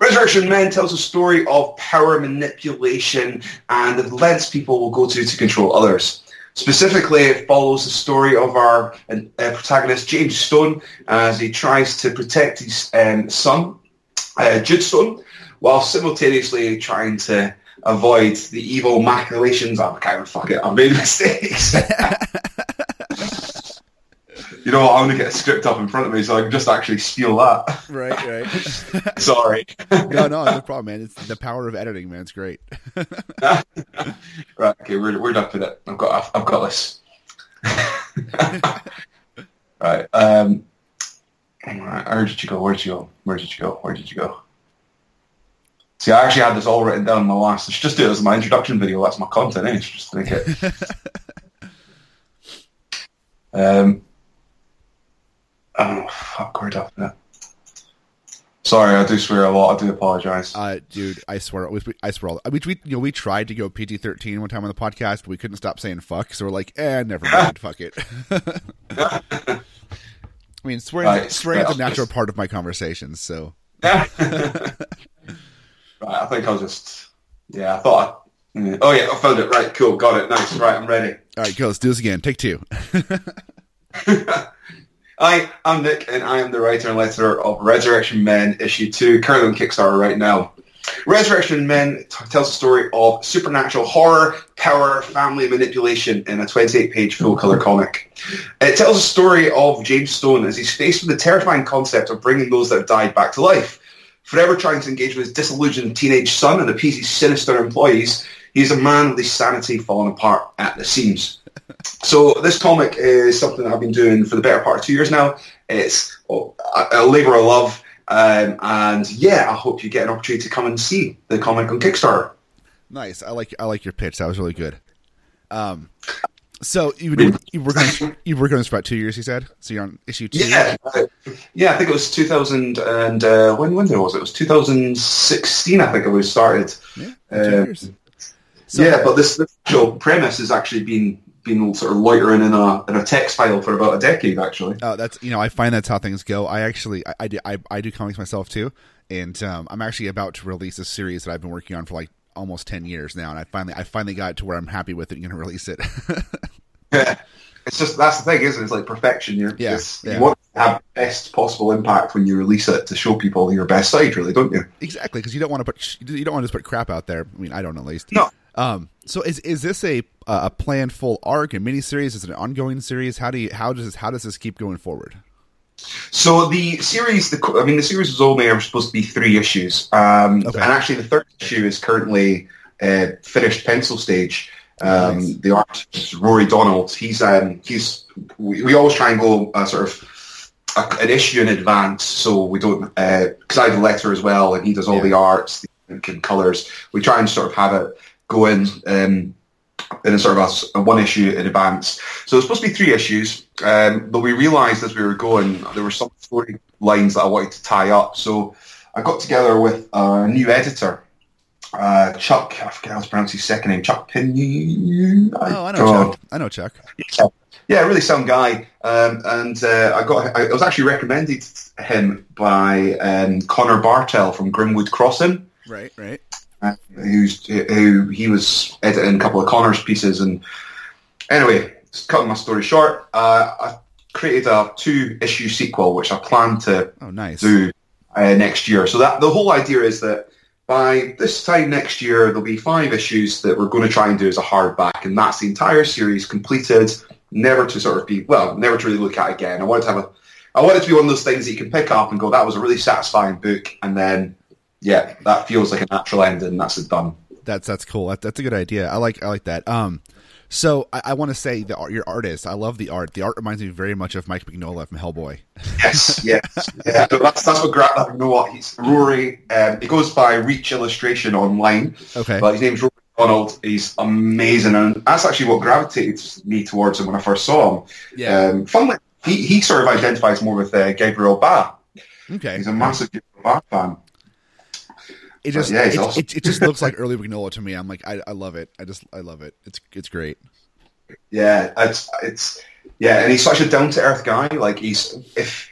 Resurrection Men tells a story of power manipulation and the lengths people will go to to control others. Specifically, it follows the story of our uh, protagonist, James Stone, as he tries to protect his um, son, uh, Jude Stone, while simultaneously trying to avoid the evil machinations. I'm kind of fuck it. I've made mistakes. you know what? I'm gonna get a script up in front of me so I can just actually steal that. Right, right. (laughs) (laughs) Sorry. no, no, no problem, man. It's the power of editing, man. It's great. (laughs) right. Okay. We're we're done with it. I've got I've, I've got this. right. Um. Right. Where did you go? Where did you go? Where did you go? Where did you go? See, I actually had this all written down in my last. I should just do it as my introduction video. That's my content, eh? Just make it. (laughs) um. Oh fuck! Put it? Sorry, I do swear a lot. I do apologise. Uh, dude, I swear, we, I swear, all, we, we, you know, we tried to go PG thirteen one time on the podcast, but we couldn't stop saying fuck, so we're like, eh, never mind, fuck it. (laughs) (laughs) I mean, swearing, Right, swearing is a natural part of my conversations, so Right, I think I'll just. Yeah, I thought. I, yeah. Oh yeah, I found it. Right, cool, got it. Nice. Right, I'm ready. all right, go, let's do this again. Take two. (laughs) Hi, I'm Nick, and I am the writer and letterer of Resurrection Men issue two, currently on Kickstarter right now. Resurrection Men t- tells the story of supernatural horror, power, family manipulation in a 28-page full-color comic. It tells a story of James Stone as he's faced with the terrifying concept of bringing those that have died back to life. Forever trying to engage with his disillusioned teenage son and appease his sinister employees, he's a man with his sanity falling apart at the seams. So this comic is something that I've been doing for the better part of two years now. It's a, a labour of love, um, and yeah, I hope you get an opportunity to come and see the comic on Kickstarter. Nice. I like I like your pitch. That was really good. Um, so you were you were going you were going for about two years. You said so. You're on issue two. Yeah, uh, yeah, I think it was 2000 and uh, when when there was it? It was 2016. I think it was started. Yeah, Uh, two years. So, yeah, but this, this actual premise has actually been been sort of loitering in a in a text file for about a decade, actually. Oh, that's you know I find that's how things go. I actually I, I do I, I do comics myself too, and um, I'm actually about to release a series that I've been working on for like almost ten years now, and I finally I finally got to where I'm happy with it and going (laughs) to release it. (laughs) Yeah. It's just that's the thing, isn't it? It's like perfection. You're, Yeah, yeah. You want to have best possible impact when you release it to show people your best side, really, don't you? exactly, because you don't want to put you don't want to just put crap out there. I mean, I don't at least. No. Um. So is is this a a planned full arc, a miniseries? Is it an ongoing series? How do you how does this how does this keep going forward? So the series, the I mean, the series was only ever supposed to be three issues, um, Okay. and actually the third issue is currently uh, finished pencil stage. Um, Nice. The artist is Rory Donald. He's um, he's we, we always try and go uh, sort of a, an issue in advance, so we don't because I have a letter as well, and he does all Yeah. the arts, the and colours. We try and sort of have it go in. Um, in a sort of a one issue in advance. So it's supposed to be three issues, um, but we realised as we were going there were some story lines that I wanted to tie up. So I got together with a new editor uh, Chuck. I forget how to pronounce his second name. Chuck Pin. Oh, I know Chuck. I know Chuck. Yeah, yeah really sound guy. Um, and uh, I got. I was actually recommended to him by um, Connor Bartel from Grimwood Crossing. Right, right. Who's who? He was editing a couple of Connor's pieces, and anyway, cutting my story short, uh, I created a two issue sequel which I plan to oh, nice. do uh, next year. So that the whole idea is that by this time next year, there'll be five issues that we're going to try and do as a hardback, and that's the entire series completed. Never to sort of be well, never to really look at again. I wanted to have a, I want it to be one of those things that you can pick up and go, that was a really satisfying book, and then yeah, that feels like a natural ending. That's it done. That's that's cool. That, that's a good idea. I like I like that. Um, so I, I want to say the your artist. I love the art. The art reminds me very much of Mike Mignola from Hellboy. Yes, (laughs) yes, yeah. That's that's what Grant. Know? He's Rory. Um, he goes by Reach Illustration online. Okay, but his name's Rory Donald. He's amazing, and that's actually what gravitated me towards him when I first saw him. Yeah. Um, funnily, he he sort of identifies more with uh, Gabriel Ba. Okay, he's a massive Gabriel Ba fan. It just yeah, it, awesome. it, it, just looks like early Mignola to me. I'm like, I, I love it. I just I love it. It's it's great. Yeah, it's it's yeah, and he's such a down to earth guy. Like he's if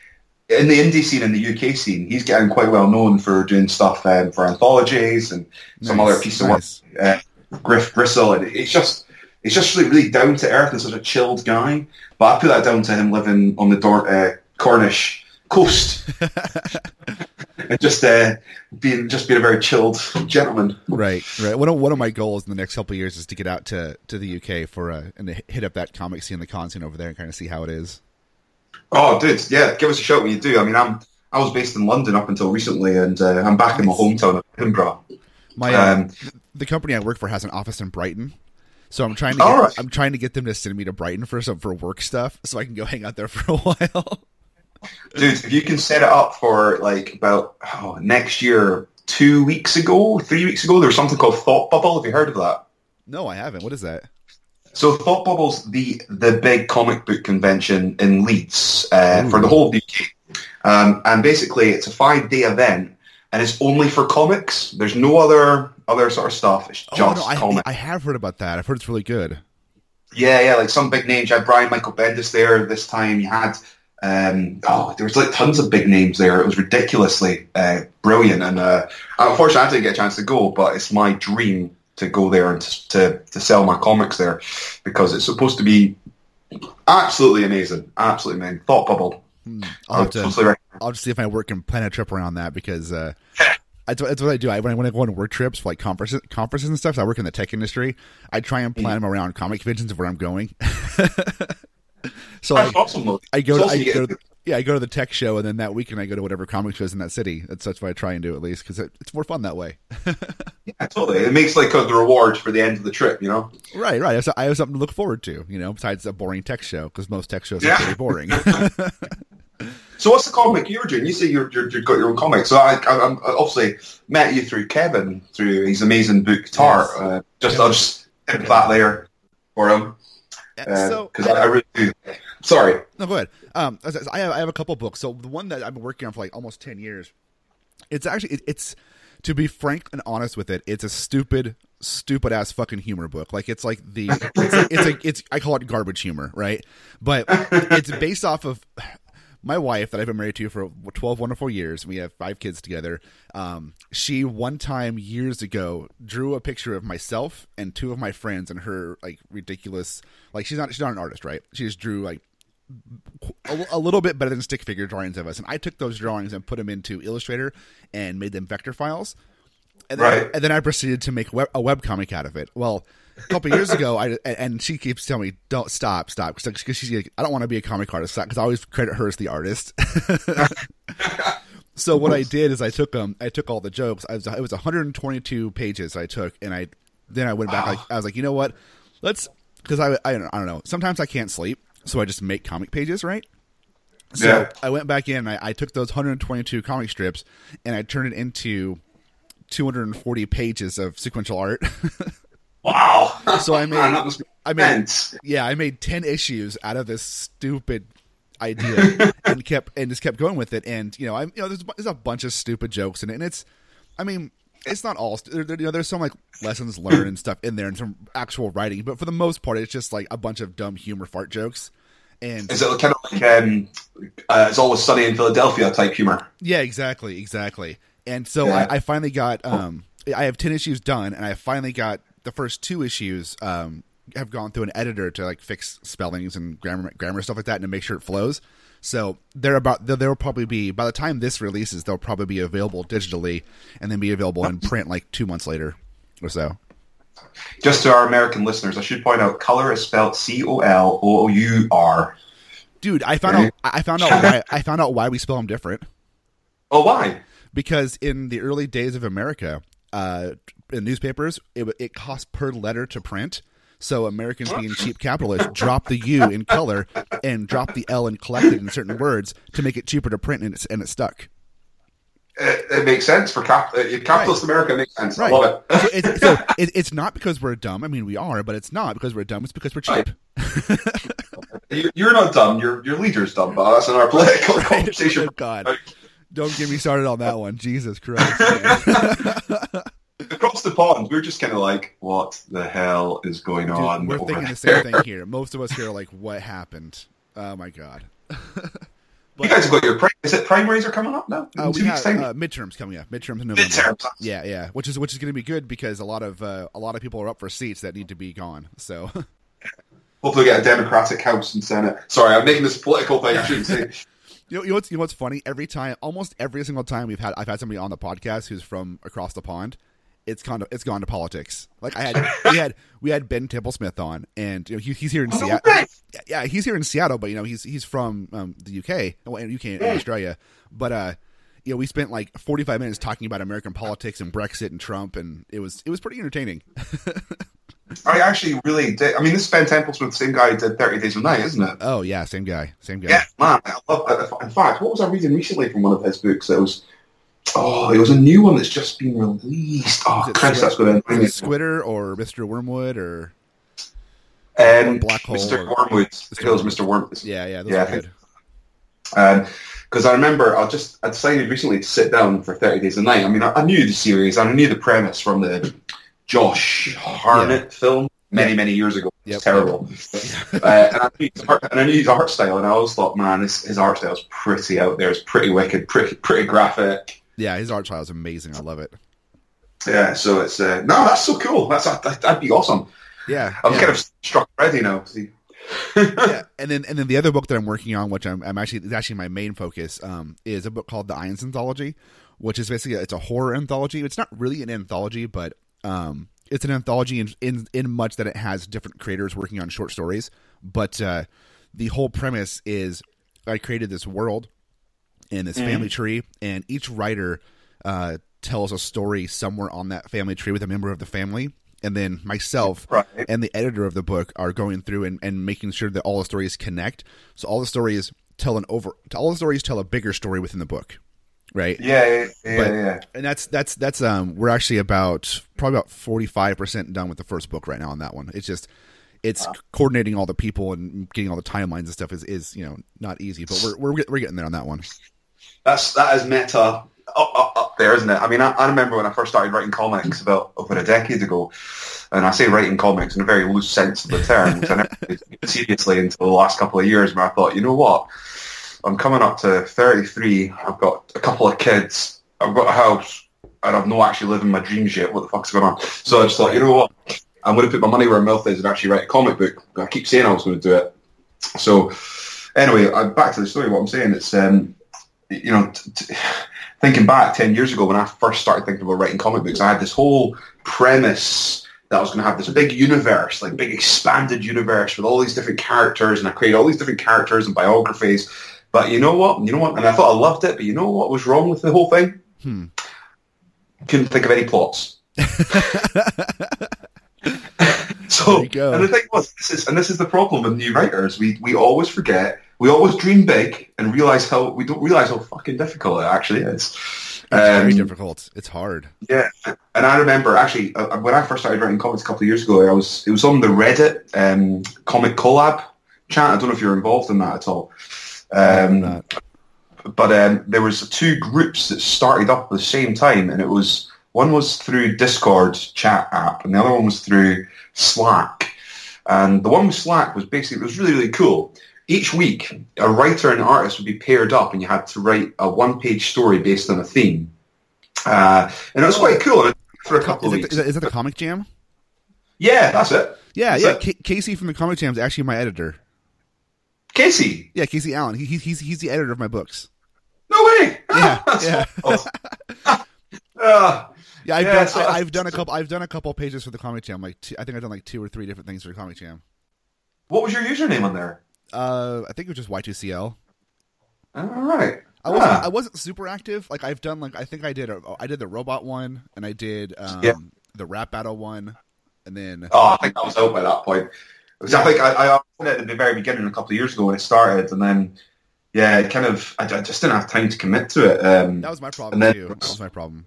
in the indie scene and the UK scene, he's getting quite well known for doing stuff um, for anthologies and some nice, other piece nice. of work. Uh, Griff Gristle, and it's just it's just really really down to earth and such a chilled guy. But I put that down to him living on the Dor- uh, Cornish coast. (laughs) (laughs) and just uh, being just being a very chilled gentleman. Right, right. One of one of my goals in the next couple of years is to get out to, to the UK for a, and to hit up that comic scene, the con scene over there, and kind of see how it is. Oh, dude, yeah, give us a shout when you do. I mean, I'm I was based in London up until recently, and uh, I'm back in my hometown of Edinburgh. My uh, um, the company I work for has an office in Brighton. So I'm trying to get, right. I'm trying to get them to send me to Brighton for some for work stuff, so I can go hang out there for a (laughs) while. Dude, if you can set it up for like about oh, next year, two weeks ago, three weeks ago, there was something called Thought Bubble. Have you heard of that? No, I haven't. What is that? So Thought Bubble's the the big comic book convention in Leeds uh, for the whole UK, um, and basically it's a five day event, and it's only for comics. There's no other other sort of stuff. It's just oh, no, I, comics. I have heard about that. I've heard it's really good. Yeah, yeah, like some big names. You had Brian Michael Bendis there this time. You had um, oh, there was like tons of big names there. It was ridiculously uh, brilliant, and uh, unfortunately, I didn't get a chance to go. But it's my dream to go there and to, to, to sell my comics there because it's supposed to be absolutely amazing, absolutely amazing. Thought bubble. Hmm. I'll, have to, I'll just see if my work can plan a trip around that because uh, (laughs) that's, that's, what I do. I, when, I, when I go on work trips for like conferences, conferences and stuff, so I work in the tech industry. I try and plan mm. them around comic conventions of where I'm going. (laughs) so I, awesome, I go, to, I go to, yeah, I go to the tech show, and then that weekend I go to whatever comic shows in that city. That's that's what I try and do at least because it, it's more fun that way. (laughs) yeah, totally. It makes like the rewards for the end of the trip, you know. Right, right. I have, I have something to look forward to, you know, besides a boring tech show because most tech shows yeah. are pretty boring. (laughs) (laughs) so what's the comic you're doing? You say you're, you have got your own comic. So I, I, I, obviously met you through Kevin through his amazing book Tar. Yes. Uh, just I'll just hit that there for him because so, I, I really. Sorry. No, go ahead. Um, I have I have a couple books. So the one that I've been working on for like almost ten years, it's actually it, it's to be frank and honest with it, it's a stupid, stupid ass fucking humor book. Like it's like the it's it's, a, it's I call it garbage humor, right? But it's based off of my wife that I've been married to for 12 wonderful years. We have five kids together. Um, she one time years ago drew a picture of myself and two of my friends and her like ridiculous, like she's not, she's not an artist, right? She just drew like a, a, little bit better than stick figure drawings of us. And I took those drawings and put them into Illustrator and made them vector files. And then, right. and then I proceeded to make web, a web comic out of it. Well, a couple years ago, I and she keeps telling me, "Don't stop, stop," because she's like, "I don't want to be a comic artist," because I always credit her as the artist. (laughs) so what I did is I took um I took all the jokes. I was it was 122 pages I took, and I then I went back. Like, I was like, you know what? Let's because I, I I don't know. Sometimes I can't sleep, so I just make comic pages, right? So yeah. I went back in. I, I took those 122 comic strips and I turned it into 240 pages of sequential art. (laughs) Wow! So I made, I made, yeah, I made ten issues out of this stupid idea, (laughs) and kept and just kept going with it. And you know, I, you know, there's, there's a bunch of stupid jokes in it, and it's, I mean, it's not all. There, there- you know, there's some like lessons learned and stuff in there, and some actual writing. But for the most part, it's just like a bunch of dumb humor fart jokes. And Is it kind of like um, uh, it's always sunny in Philadelphia type humor? yeah, exactly, exactly. And so Yeah. I, I finally got. Um, I have ten issues done, and I finally got the first two issues. Um, have gone through an editor to like fix spellings and grammar, grammar stuff like that, and to make sure it flows. So they're about. They'll, probably be by the time this releases, they'll probably be available digitally, and then be available in print like two months later or so. Just to our American listeners, I should point out color is spelled C O L O U R. Dude, I found out. I found out (laughs) why. I found out why we spell them different. Oh, why? Because in the early days of America, uh, in newspapers, it, it cost per letter to print. So Americans, being cheap capitalists, dropped the U in color and dropped the L and collected in certain words to make it cheaper to print, and, it's, and it stuck. It, it makes sense for cap- uh, capitalist America. Makes sense. Right. I love it. So, it's, so (laughs) it, it's not because we're dumb. I mean, we are, but it's not because we're dumb. It's because we're cheap. (laughs) You- You're not dumb. Your your leader's dumb, but that's in our political (laughs) conversation. Oh, God, don't get me started on that one. Jesus Christ. (laughs) Across the pond, we're just kind of like, what the hell is going Dude, on? we're over thinking the same thing (laughs) here. Most of us here are like, "What happened?" Oh my God. You guys have got your pri- is it primaries are coming up now? Uh, we two weeks' have uh, midterms coming up. Midterms in November. Midterms. Yeah, yeah. Which is which is going to be good because a lot of uh, a lot of people are up for seats that need to be gone. So Hopefully, we get a Democratic House and Senate. Sorry, I'm making this political thing. (laughs) I shouldn't say. You know, you know what's you know what's funny? Every time, almost every single time we've had I've had somebody on the podcast who's from across the pond. It's gone to it's gone to politics. Like I had we had we had Ben Templesmith on, and you know he, he's here in Seattle. okay. Yeah, yeah, he's here in Seattle, but you know he's he's from um, the UK, well, UK and Australia. But uh, you know we spent like forty five minutes talking about American politics and Brexit and Trump, and it was it was pretty entertaining. (laughs) I actually really did. I mean, this is Ben Templesmith, the same guy who did 30 Days of Night, isn't it? Oh yeah, same guy, same guy. Yeah, man. I love, in fact, what was I reading recently from one of his books? It was, oh, it was a new one that's just been released. Oh, Is Christ, Squid- that's going to Was it Squidder or Mr. Wormwood or um, Black Hole Mr. or- Wormwood. I think it was Mr. Wormwood. yeah, yeah, those Yeah, are I think- good. because I remember I just I decided recently to sit down for Thirty Days a Night. I mean, I, I knew the series, and I knew the premise from the Josh Hartnett film many many years ago. It's Yep. terrible, (laughs) uh, and, I knew his art, and I knew his art style, and I always thought, man, this, his art style is pretty out there. It's pretty wicked, pretty pretty graphic. Yeah, his art style is amazing. I love it. Yeah, so it's uh, no, that's so cool. That's that, that'd be awesome. Yeah, I'm yeah. kind of struck ready now. See. (laughs) yeah, and then and then the other book that I'm working on, which I'm, I'm actually is actually my main focus, um, is a book called The Eynes Anthology, which is basically it's a horror anthology. It's not really an anthology, but um, it's an anthology in in, in much that it has different creators working on short stories. But uh, the whole premise is I created this world and this family tree, and each writer uh, tells a story somewhere on that family tree with a member of the family. And then myself Right. and the editor of the book are going through and, and making sure that all the stories connect. So all the stories tell an over all the stories tell a bigger story within the book. Right? Yeah, yeah, yeah, But- yeah. And that's that's that's um we're actually about probably about forty five percent done with the first book right now on that one. It's just it's coordinating all the people and getting all the timelines and stuff is, is you know not easy, but we're we're we're getting there on that one. That's that is meta up, up, up there, isn't it? I mean, I, I remember when I first started writing comics about over a decade ago, and I say writing comics in a very loose sense of the term, I never (laughs) seriously until the last couple of years, where I thought, you know what, I'm coming up to 33, I've got a couple of kids, I've got a house, and I've not actually living my dreams yet. What the fuck's going on? So I just thought, you know what, I'm going to put my money where my mouth is and actually write a comic book. I keep saying I was going to do it. So anyway, I, back to the story. What I'm saying, it's um, you know, t- t- thinking back 10 years ago when I first started thinking about writing comic books, I had this whole premise that I was going to have this big universe, like big expanded universe with all these different characters, and I created all these different characters and biographies. But you know what? You know what? And I thought I loved it, but you know what was wrong with the whole thing? Hmm. Couldn't think of any plots. (laughs) so, There you go. and the thing was, this is, and this is the problem with new writers. We we always forget. We always dream big and realize how we don't realize how fucking difficult it actually is. It's very Um, difficult. It's hard. yeah, and I remember actually uh, when I first started writing comics a couple of years ago, I was it was on the Reddit um, comic collab chat. I don't know if you're involved in that at all. Um, but um, there was two groups that started up at the same time, and it was One was through Discord chat app, and the other one was through Slack. And the one with Slack was basically it was really really cool. Each week, a writer and artist would be paired up, and you had to write a one-page story based on a theme. Uh, and it was quite cool for a couple Is, of it, weeks. is, that, is that the Comic Jam? yeah, that's it. Yeah, That's yeah. it. Casey from the Comic Jam is actually my editor. Casey, Yeah, Casey Allen. He, he, he's he's the editor of my books. no way. Yeah, yeah. awesome. (laughs) Ah, (laughs) Yeah, I've Yeah, done so- I, I've done a couple I've done a couple pages for the Comic Jam. Like two, I think I've done like two or three different things for the Comic Jam. what was your username on there? Uh, I think it was just Y2CL. All right. I wasn't Ah. I wasn't super active. Like I've done like I think I did a, I did the robot one and I did um, Yeah. the rap battle one and then Oh, I think I was out by that point. Because I think I, I it at the very beginning a couple of years ago when it started, and then yeah, it kind of I, I just didn't have time to commit to it. Um, that was my problem and then- too. That was my problem.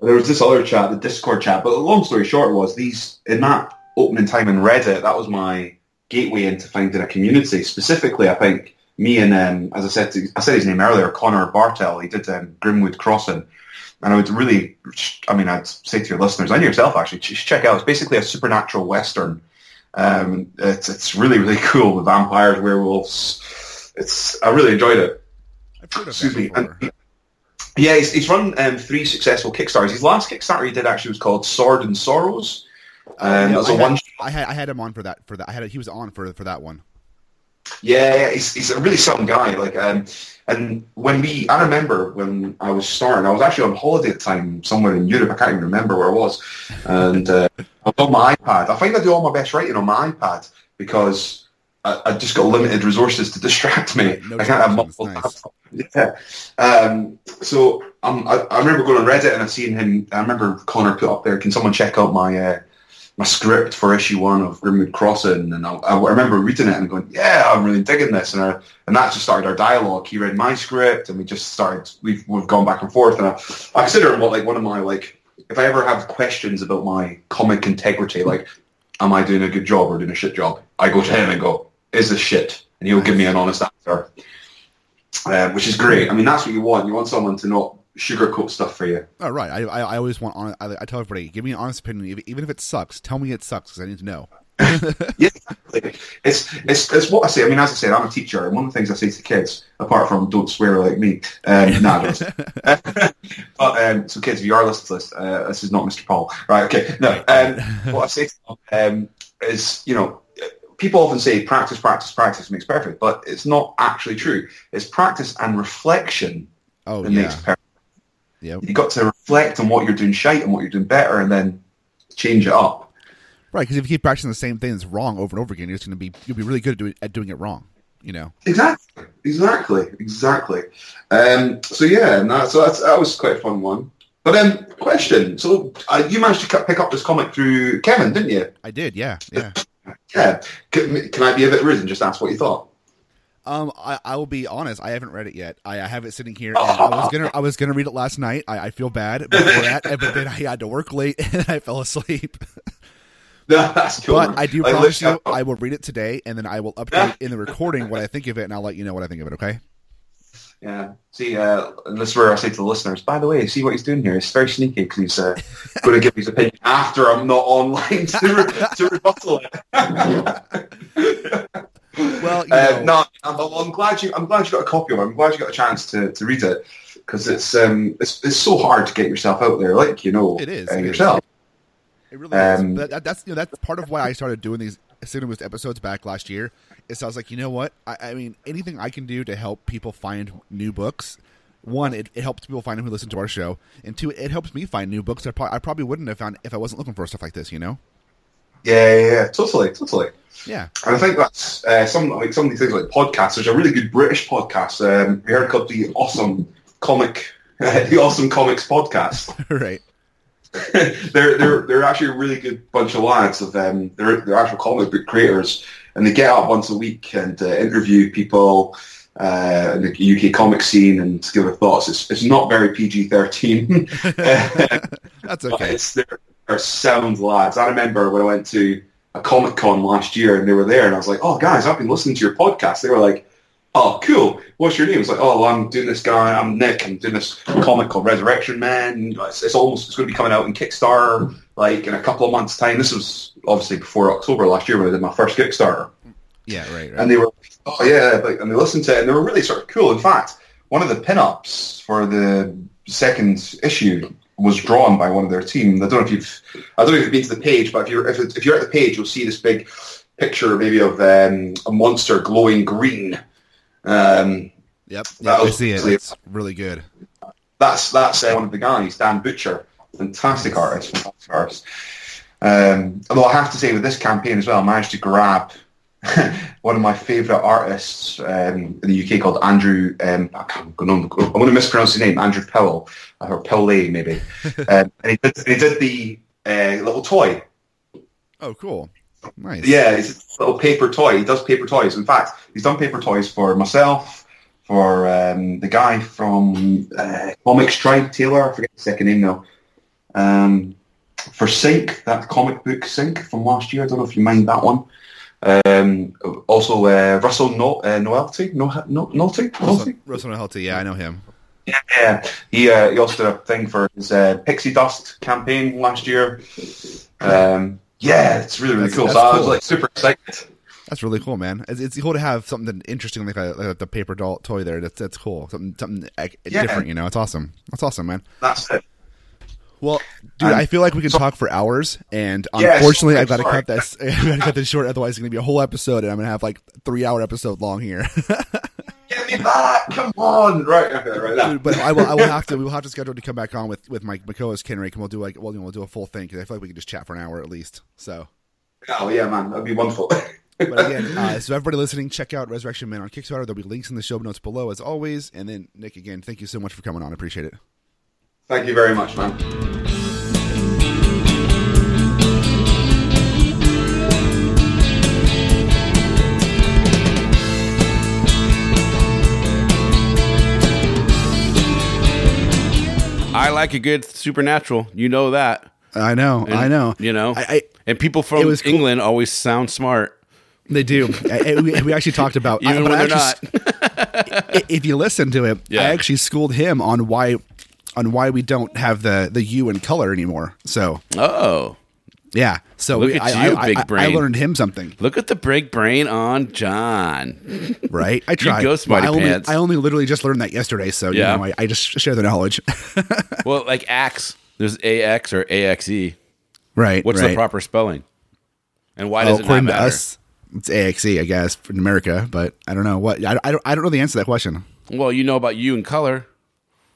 there was this other chat, the Discord chat. But the long story short was these in that opening time in Reddit. That was my gateway into finding a community. Specifically, I think me and um, as I said, to, I said his name earlier, Connor Bartel. He did um, Grimwood Crossing, and I would really, I mean, I'd say to your listeners and yourself actually, check out. It's basically a supernatural western. Um, it's it's really really (laughs) cool with vampires, werewolves. It's I really enjoyed it. I've heard of Excuse me. And- yeah, he's, he's run um, three successful Kickstarters. His last Kickstarter he did actually was called Sword and Sorrows. Um, it was I, a had, one. I had I had him on for that for that. I had he was on for for that one. Yeah, he's, he's a really something guy. Like, um, and when we, I remember when I was starting, I was actually on holiday at the time somewhere in Europe. I can't even remember where I was, and uh, I was on my iPad. I find I do all my best writing on my iPad because I, I just got limited resources to (laughs) distract me. No I can't have multiple. nice. Yeah. Um, so um, I, I remember going on Reddit and I seen him. I remember Connor put up there. Can someone check out my uh, my script for issue one of Grimwood Crossing? And I, I remember reading it and going, "Yeah, I'm really digging this." And our, and that just started our dialogue. He read my script, and we just started. We've we've gone back and forth. And I, I consider what like one of my like. If I ever have questions about my comic integrity, like, am I doing a good job or doing a shit job? I go to him and go, "Is this shit?" And he'll give me an honest answer uh, which is great. I mean, that's what you want. You want someone to not sugarcoat stuff for you. Oh right, I I, I always want on. I, I tell everybody, give me an honest opinion, even- even if it sucks. Tell me it sucks because I need to know. (laughs) Yeah, exactly. it's it's it's what I say. I mean, as I said, I'm a teacher, and one of the things I say to kids, apart from don't swear like me, um, (laughs) nah, (laughs) but um, so kids, if you are listening to this, uh, this is not Mr. Paul, right? Okay, no. Um, what I say to them um, is, you know, people often say practice, practice, practice makes perfect, but it's not actually true. It's practice and reflection Oh that yeah, makes perfect. Yeah, you got to reflect on what you're doing shite and what you're doing better, and then change it up. right. Because if you keep practicing the same thing that's wrong over and over again, you're just gonna be you'll be really good at doing, at doing it wrong. You know. Exactly, exactly, exactly. Um, so yeah, and that, so that's, that was quite a fun one. But then, question: So uh, you managed to pick up this comic through Kevin, didn't you? I did. Yeah, yeah. Yeah. Can, can I be a bit rude and just ask what you thought? Um, I, I will be honest. I haven't read it yet. I, I have it sitting here, and I was gonna I was gonna read it last night. I, I feel bad before that, but then I had to work late (laughs) and I fell asleep. (laughs) No, that's cool. But I do Like, promise you, I will read it today, and then I will update in the recording what I think of it, and I'll let you know what I think of it. Okay? Yeah. See, uh, this is where I say to the listeners, by the way, see what he's doing here. It's very sneaky because he's uh, going to give his opinion after I'm not online (laughs) to, re- to rebuttal it. Well, Uh, no, I'm, I'm glad you. I'm glad you got a copy of it. I'm glad you got a chance to, to read it because it's um it's, it's so hard to get yourself out there, like you know, It is, uh, it is. yourself. It really Um, is. That, that's you know that's part of why I started doing these Cinemas episodes back last year. Is I was like, you know what? I, I mean, anything I can do to help people find new books. One, it, it helps people find them who listen to our show, and two, it helps me find new books I, pro- I probably wouldn't have found if I wasn't looking for stuff like this. You know? Yeah, yeah, yeah, totally, totally. Yeah. And I think that's uh, some like some of these things like podcasts. There's a really good British podcast. Um, we heard called the Awesome Comic, (laughs) the Awesome Comics Podcast. (laughs) right. (laughs) they're they're they're actually a really good bunch of lads. Of them, they're they're actual comic book creators, and they get up once a week and uh, interview people uh, in the UK comic scene and give their thoughts. It's it's not very PG thirteen. That's okay. it's they're, they're sound lads. I remember when I went to a Comic Con last year and they were there and I was like, oh guys, I've been listening to your podcast. They were like, oh cool. what's your name? It's like, oh, well, I'm doing this guy. I'm Nick. I'm doing this comic called Resurrection Man. It's, it's almost it's going to be coming out in Kickstarter like in a couple of months' time. This was obviously before October last year when I did my first Kickstarter. Yeah, right. right. And they were, oh yeah, like, and they listened to it, and they were really sort of cool. In fact, one of the pin-ups for the second issue was drawn by one of their team. I don't know if you've, I don't know if you've been to the page, but if you're if, if you're at the page, you'll see this big picture maybe of um, a monster glowing green. Um, yep, yep I see it. It's really good. that's that's uh, one of the guys, Dan Butcher, fantastic artist, fantastic artist. Um, although I have to say, with this campaign as well, I managed to grab (laughs) one of my favourite artists um, in the UK called Andrew. Um, I can't I'm going to mispronounce his name, Andrew Powell or Powley maybe. (laughs) um, and he did, he did the uh, little toy. Oh, cool. Nice. Yeah, it's a little paper toy. He does paper toys. In fact, he's done paper toys for myself, for um, the guy from uh, Comic Strike, Taylor. I forget the second name now. Um, for Sync, that comic book Sync from last year. I don't know if you mind that one. Um, also, uh, Russell no- uh, Nohelty, no- no- Nohelty, Russell, Nohelty? Russell. Yeah, I know him. Yeah, yeah. He uh, he also did a thing for his uh, Pixie Dust campaign last year. Um, yeah, it's really really That's- cool. So that's I was like super excited. That's really cool, man. It's, it's cool to have something interesting like, a, like the paper doll toy there. That's that's cool. Something something Yeah. different. You know, it's awesome. That's awesome, man. That's it. Well, dude, Um, I feel like we can so- talk for hours, and Yes, unfortunately, I'm I've got to cut this. (laughs) I've got to cut this short. Otherwise, it's going to be a whole episode, and I'm going to have like three hour episode long here. (laughs) Get me back! Come on! Right, okay, right. Now. Dude, but I will. I will have to. We will have to schedule to come back on with with my co-host Kenric, and we'll do like well, you know, we'll do a full thing because I feel like we can just chat for an hour at least. So. Oh yeah, man, that'd be wonderful. (laughs) But again, uh, so everybody listening, check out Resurrection Man on Kickstarter. There'll be links in the show notes below, as always. And then, Nick, again, thank you so much for coming on. I appreciate it. Thank you very much, man. I like a good supernatural. You know that. I know, And, I know. You know. I, I and people from was cool. England always sound smart. they do. (laughs) I, I- we, we actually talked about. Even but when they're actually, (laughs) i- if you listen to it, Yeah. I actually schooled him on why on why we don't have the the U in color anymore. So Oh. yeah, so Look we- at I, you, I, big I- I learned him something, Look at the big brain on John. right? I tried. go, Smarty I only, Pants. I only literally just learned that yesterday, so Yeah. you know, I, I just share the knowledge. (laughs) well, like axe. There's AX or AXE. right. What's right. the proper spelling? And why Well, does it not matter? us, it's AXE, I guess, in America, but I don't know what. I, I don't. I don't know the answer to that question. Well, you know about you in color.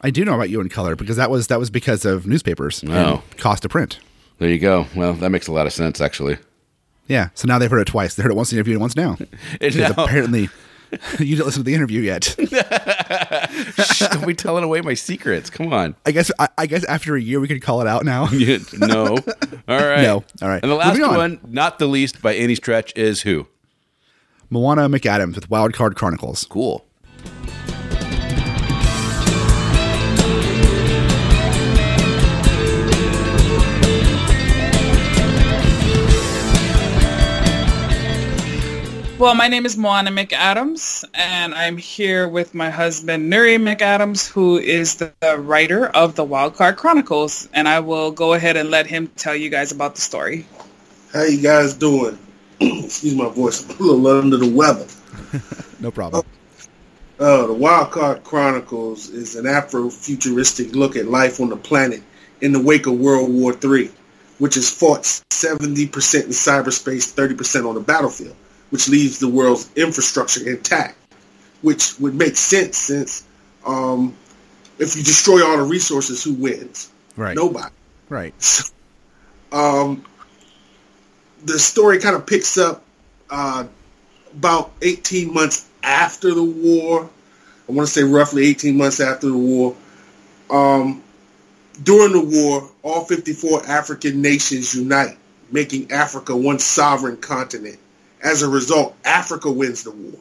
I do know about you in color because that was that was because of newspapers Oh. cost of print. There you go. Well, that makes a lot of sense, actually. Yeah. So now they've heard it twice. They heard it once in the interview and once now. (laughs) Because apparently (laughs) you didn't listen to the interview yet. (laughs) Shh, don't be telling away my secrets. Come on. I guess I, I guess after a year we could call it out now. No. All right. No. All right. And the last on. one, not the least by any stretch, is who? Moana McAdams with Wild Card Chronicles. Cool. Well, my name is Moana McAdams, and I'm here with my husband, Nuri McAdams, who is the, the writer of the Wildcard Chronicles. And I will go ahead and let him tell you guys about the story. How you guys doing? (clears throat) Excuse my voice. I'm a little under the weather. (laughs) No problem. Uh, the Wildcard Chronicles is an Afro-futuristic look at life on the planet in the wake of World War III, which is fought 70% in cyberspace, 30% on the battlefield, which leaves the world's infrastructure intact, which would make sense since um, if you destroy all the resources, who wins? Right. Nobody. Right. (laughs) um, the story kind of picks up uh, about 18 months after the war. I want to say roughly 18 months after the war. Um, during the war, all 54 African nations unite, making Africa one sovereign continent. As a result, Africa wins the war.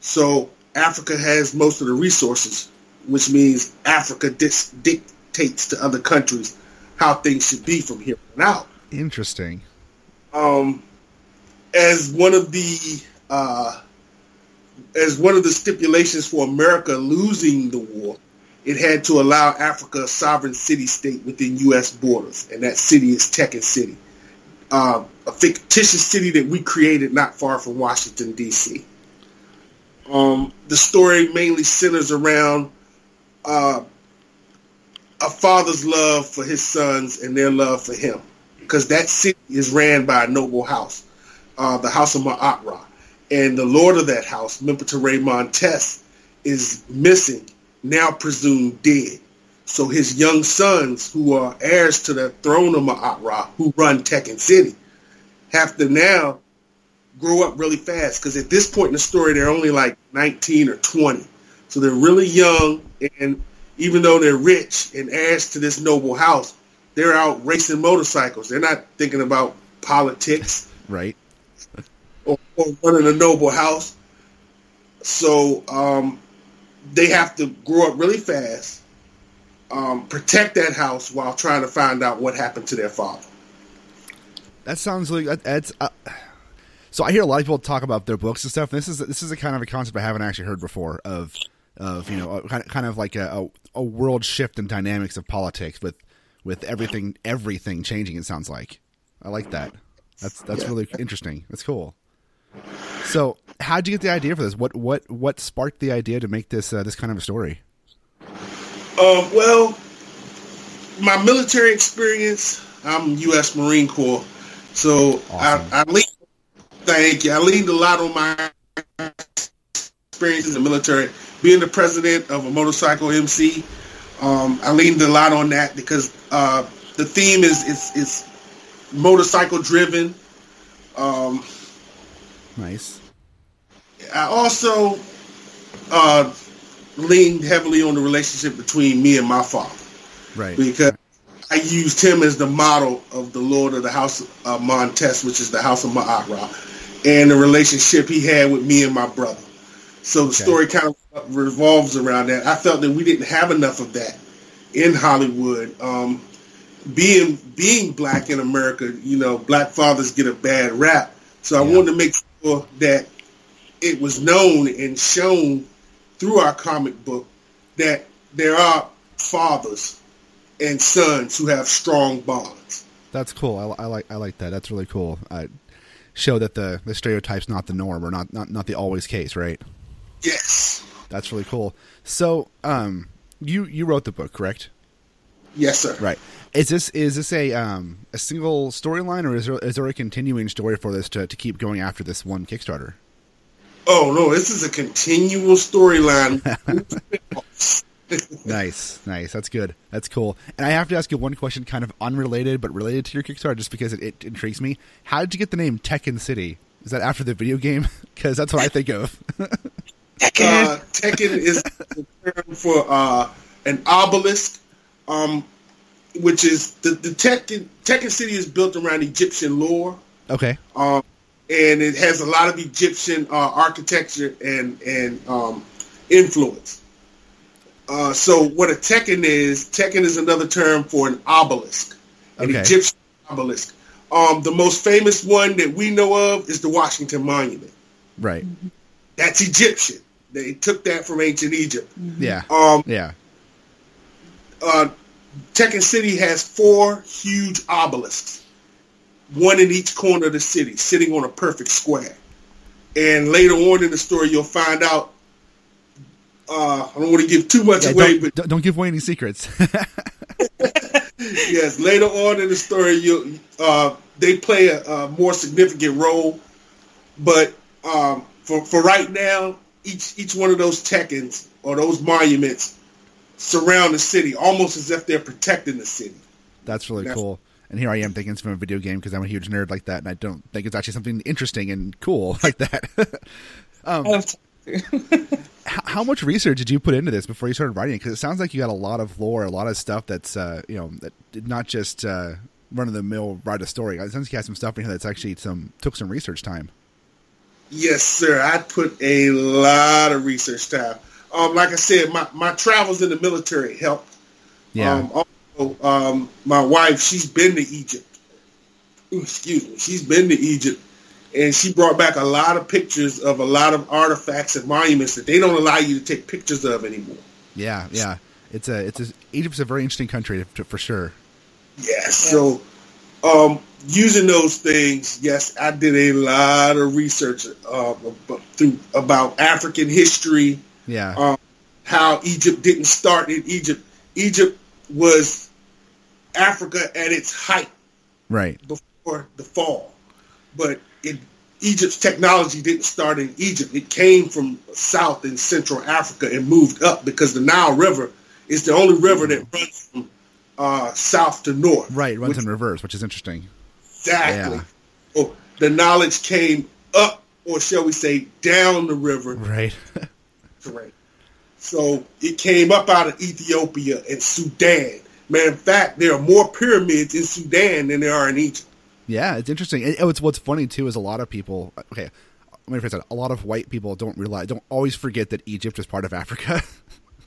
So Africa has most of the resources, which means Africa dis- dictates to other countries how things should be from here on out. Interesting. Um, as one of the uh, as one of the stipulations for America losing the war, it had to allow Africa a sovereign city-state within U.S. borders, and that city is Tekken City, uh, a fictitious city that we created not far from Washington D.C. Um, the story mainly centers around uh, a father's love for his sons and their love for him, because that city is ran by a noble house, uh, the House of Ma'at and the lord of that house, Menptah Montes, is missing, now presumed dead. So his young sons, who are heirs to the throne of Ma'at who run Tekken City, have to now grow up really fast because at this point in the story, they're only like 19 or 20. So they're really young, and even though they're rich and heirs to this noble house, they're out racing motorcycles. They're not thinking about politics. Right or, or running a noble house. So um, they have to grow up really fast, um, protect that house while trying to find out what happened to their father. That sounds like that's. Uh, so I hear a lot of people talk about their books and stuff. And this is this is a kind of a concept I haven't actually heard before of of you know kind of, kind of like a, a, a world shift in dynamics of politics with with everything everything changing. It sounds like I like that. That's that's yeah. really interesting. That's cool. So, how did you get the idea for this? What what what sparked the idea to make this uh, this kind of a story? Um, well, my military experience. I'm U.S. Marine Corps, so awesome. I, I leaned. Thank you. I leaned a lot on my experiences in the military. Being the president of a motorcycle MC, um, I leaned a lot on that because uh, the theme is is, is motorcycle driven. Um, Nice. I also uh, leaned heavily on the relationship between me and my father. Right. Because I used him as the model of the Lord of the House of Montes, which is the House of Ma'at and the relationship he had with me and my brother. So the okay. story kind of revolves around that. I felt that we didn't have enough of that in Hollywood. Um, being being black in America, you know, black fathers get a bad rap. So I wanted to make sure that it was known and shown through our comic book that there are fathers and sons who have strong bonds. That's cool. I, I like I like that. That's really cool. I show that the the stereotype's not the norm or not not not the always case, right? Yes. That's really cool. So, um, you you wrote the book, correct? Yes, sir. Right. Is this is this a um a single storyline or is there is there a continuing story for this to, to keep going after this one Kickstarter? Oh no, this is a continual storyline. (laughs) nice, nice. That's good. That's cool. And I have to ask you one question, kind of unrelated but related to your Kickstarter, just because it, it intrigues me. How did you get the name Tekken City? Is that after the video game? (laughs) Because that's what I think of. Tekken. (laughs) Uh, Tekken is the term for uh, an obelisk um, which is the the Tekken, Tekken City is built around Egyptian lore. Okay. Um, and it has a lot of Egyptian uh, architecture and and um, influence. Uh, so what a Tekken is, Tekken is another term for an obelisk, an okay. Egyptian obelisk. Um, the most famous one that we know of is the Washington Monument. Right. That's Egyptian. They took that from ancient Egypt. Yeah. Um, yeah. Uh, Tekken City has four huge obelisks, one in each corner of the city, sitting on a perfect square. And later on in the story, you'll find out. Uh, I don't want to give too much yeah, away, don't, but don't give away any secrets. (laughs) yes, later on in the story, you uh, they play a, a, more significant role. But um, for for right now, each each one of those Tekkens or those monuments surround the city, almost as if they're protecting the city. That's really That's, cool. And here I am thinking it's from a video game because I'm a huge nerd like that, and I don't think it's actually something interesting and cool (laughs) like that. (laughs) um, how much research did you put into this before you started writing it? Because it sounds like you got a lot of lore, a lot of stuff that's uh, you know that did not just uh, run of the mill write a story. It sounds like you had some stuff in here that's actually some took some research time. Yes, sir. I put a lot of research time um, like I said, my, my travels in the military helped. Yeah. Um, also, um, my wife, she's been to Egypt. Excuse me, she's been to Egypt, and she brought back a lot of pictures of a lot of artifacts and monuments that they don't allow you to take pictures of anymore. Yeah, yeah. It's a it's a, Egypt's a very interesting country for sure. Yes. So, um, using those things, yes, I did a lot of research uh, through about African history, Yeah, um, how Egypt didn't start in Egypt. Egypt was Africa at its height right. before the fall, but it, Egypt's technology didn't start in Egypt. It came from South and Central Africa and moved up because the Nile River is the only river that runs from uh, south to north. Right, it runs which- in reverse, which is interesting. Exactly. Yeah. Oh, the knowledge came up, or shall we say, down the river. Right. (laughs) Correct. So it came up out of Ethiopia and Sudan. Man, in fact, there are more pyramids in Sudan than there are in Egypt. yeah, it's interesting. And oh, it's what's funny too is a lot of people. Okay, let me phrase that. A lot of white people don't realize, don't always forget that Egypt is part of Africa. (laughs)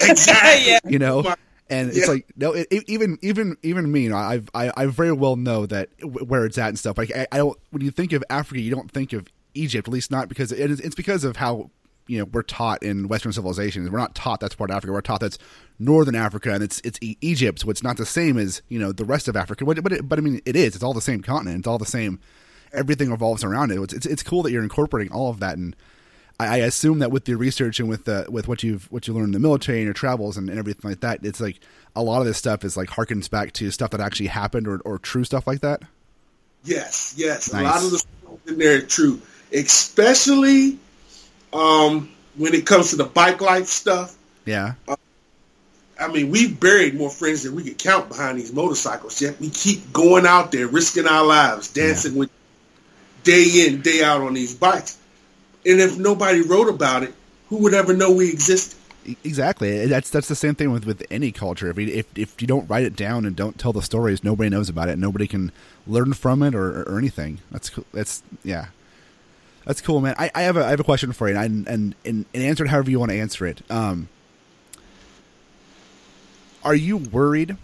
Exactly. yeah. you know and it's Yeah. like no it, it- even even even me you know i've I, I very well know that where it's at and stuff like I, I don't when you think of africa you don't think of egypt at least not because it is it's because of how you know we're taught in western civilization we're not taught that's part of africa we're taught that's northern africa and it's it's E- egypt so it's not the same as you know the rest of africa but but, it, but i mean it is it's all the same continent it's all the same everything revolves around it it's, it's, it's cool that you're incorporating all of that and I, I assume that with your research and with the with what you've what you learned in the military and your travels and, and everything like that, it's like a lot of this stuff is like harkens back to stuff that actually happened or, or true stuff like that. Yes, yes. Nice. A lot of the stuff in there is true, especially um, when it comes to the bike life stuff. Yeah, I mean, we've buried more friends than we could count behind these motorcycles. Yet we keep going out there, risking our lives, dancing with day in, day out on these bikes. And if nobody wrote about it, who would ever know we existed? Exactly. That's that's the same thing with, with any culture. If you, if if you don't write it down and don't tell the stories, nobody knows about it. Nobody can learn from it or, or anything. That's cool. That's yeah. That's cool, man. I, I have a I have a question for you, and and and, and answer it however you want to answer it. Um, are you worried?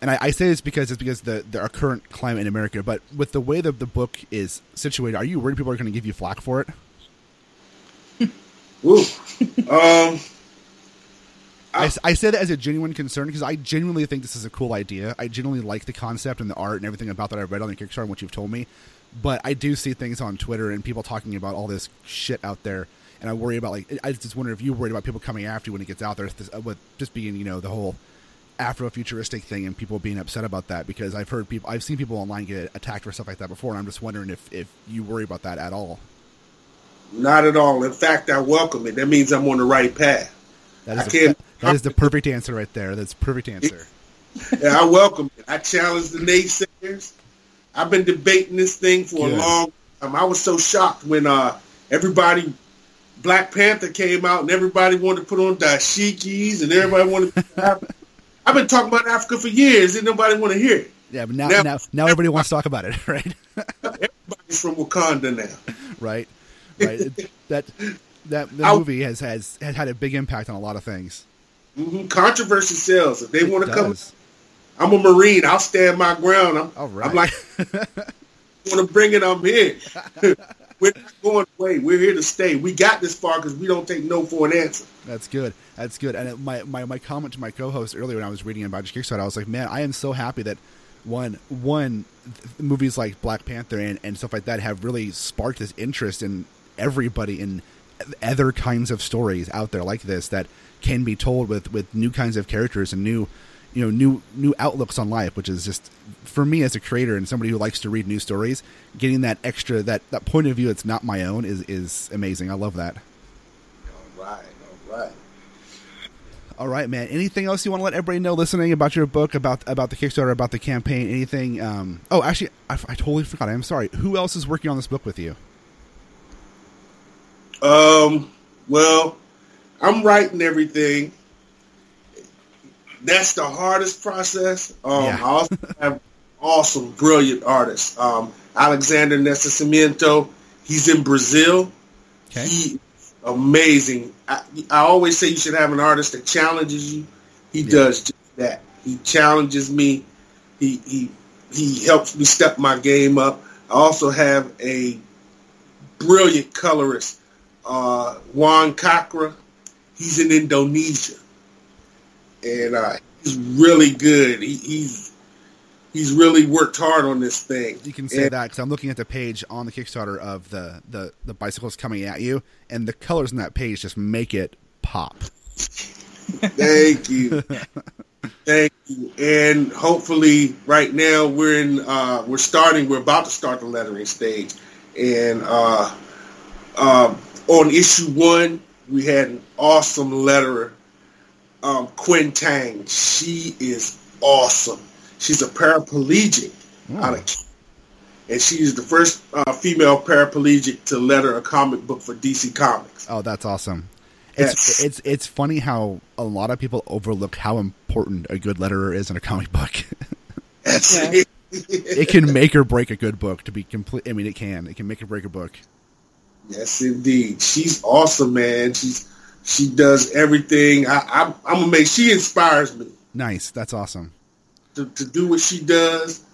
And I, I say this because it's because the, the our current climate in America, but with the way that the book is situated, are you worried people are going to give you flack for it? (laughs) Woo. um, (laughs) I, I say that as a genuine concern because I genuinely think this is a cool idea. I genuinely like the concept and the art and everything about that I've read on the Kickstarter and what you've told me. But I do see things on Twitter and people talking about all this shit out there, and I worry about like I just wonder if you worried about people coming after you when it gets out there with just being you know the whole Afrofuturistic thing and people being upset about that because I've heard people I've seen people online get attacked for stuff like that before, and I'm just wondering if if you worry about that at all. not at all. In fact, I welcome it. That means I'm on the right path. That I is, that is the perfect answer right there. That's perfect answer. (laughs) Yeah, I welcome it. I challenge the naysayers. I've been debating this thing for Good. a long time. I was so shocked when uh, everybody, Black Panther came out and everybody wanted to put on dashikis and everybody wanted to. (laughs) Have. I've been talking about Africa for years and nobody want to hear it. Yeah, but now Now- now now everybody wants to talk about it, (laughs) right? Everybody's from Wakanda now. right, right. That that the I- movie has, has has had a big impact on a lot of things. hmm Controversy sells. If they want to come. I'm a Marine. I'll stand my ground. I'm, All right. I'm like, (laughs) want to bring it? I'm here. (laughs) We're not going away. We're here to stay. We got this far because we don't take no for an answer. That's good. That's good. And it, my, my my comment to my co-host earlier when I was reading about your Kickstarter, I was like, man, I am so happy that one one th- movies like Black Panther and, and stuff like that have really sparked this interest in everybody in other kinds of stories out there like this that can be told with with new kinds of characters and new you know new new outlooks on life which is just for me as a creator and somebody who likes to read new stories getting that extra that that point of view that's not my own is is amazing i love that All right, all right. All right, man. Anything else you want to let everybody know listening about your book, about about the Kickstarter, about the campaign? Anything? Um, oh, actually, I, I totally forgot. I'm sorry. Who else is working on this book with you? Um, well, I'm writing everything. That's the hardest process. Um, Yeah. I also (laughs) have awesome, brilliant artists. Um, Alexander Nascimento, he's in Brazil. Okay. He amazing. I, I always say you should have an artist that challenges you. He Yeah. does just that. He challenges me. He he he helps me step my game up. I also have a brilliant colorist, uh, Juan Kakra. He's in Indonesia, and uh, he's really good. He, he's he's really worked hard on this thing. You can say And- that because I'm looking at the page on the Kickstarter of the, the the bicycles coming at you, and the colors in that page just make it pop. Thank you. (laughs) Thank you. And hopefully right now we're in uh we're starting we're about to start the lettering stage. And uh um on issue one we had an awesome letterer, um Quinn Tang. She is awesome. She's a paraplegic out of and she's the first uh, female paraplegic to letter a comic book for DC Comics. Oh, that's awesome. It's Yes. it's it's funny how a lot of people overlook how important a good letterer is in a comic book. (laughs) That's Yeah. it. it can make or break a good book. To be complete, I mean, it can. It can make or break a book. Yes, indeed. She's awesome, man. She's she does everything. I, I'm I'm gonna make. She inspires me Nice. That's awesome. to, to do what she does.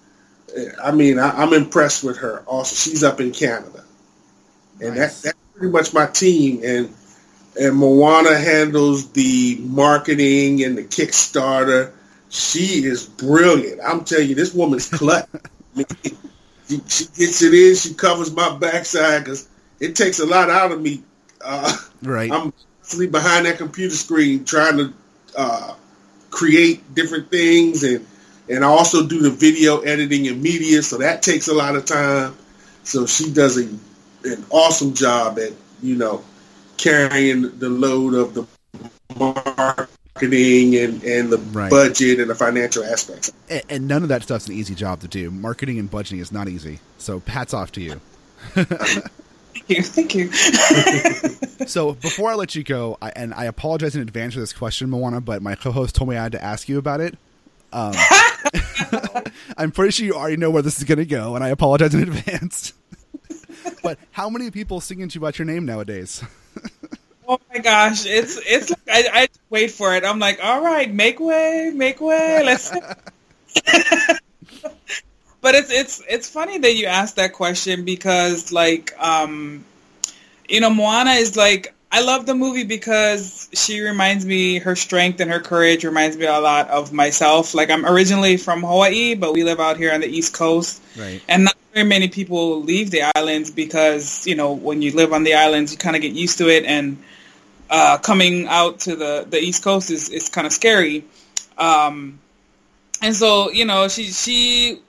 I mean, I, I'm impressed with her. Also, she's up in Canada, and Nice. that, that's pretty much my team. And and Moana handles the marketing and the Kickstarter. She is brilliant. I'm telling you, this woman's clutch. (laughs) I mean, she, she gets it in. She covers my backside because it takes a lot out of me. Uh, Right. I'm constantly behind that computer screen trying to uh, create different things, and and I also do the video editing and media, so that takes a lot of time. So she does a, an awesome job at you know carrying the load of the marketing and and the Right. budget and the financial aspects. and, and none of that stuff's an easy job to do. Marketing and budgeting is not easy. So hats off to you. (laughs) Thank you. Thank you. (laughs) So before I let you go, I, and I apologize in advance for this question, Moana, but my co-host told me I had to ask you about it. Um, (laughs) I'm pretty sure you already know where this is going to go, and I apologize in advance. (laughs) but how many people sing into you about your name nowadays? Oh my gosh, it's it's like I, I wait for it. I'm like, all right, make way, make way. Let's. But it's it's it's funny that you asked that question because like um, you know, Moana is like I love the movie because she reminds me her strength and her courage reminds me a lot of myself. Like I'm originally from Hawaii, but we live out here on the East Coast. Right. And not very many people leave the islands because, you know, when you live on the islands, you kind of get used to it. And uh, coming out to the, the East Coast is, is kind of scary. Um, and so, you know, she, she,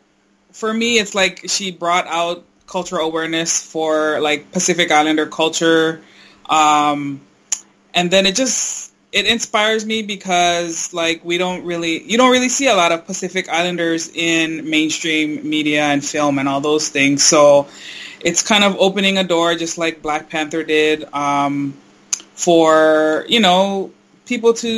for me, it's like she brought out cultural awareness for like Pacific Islander culture. Um, and then it just, it inspires me because like we don't really, you don't really see a lot of Pacific Islanders in mainstream media and film and all those things. So it's kind of opening a door just like Black Panther did. Um, for you know people to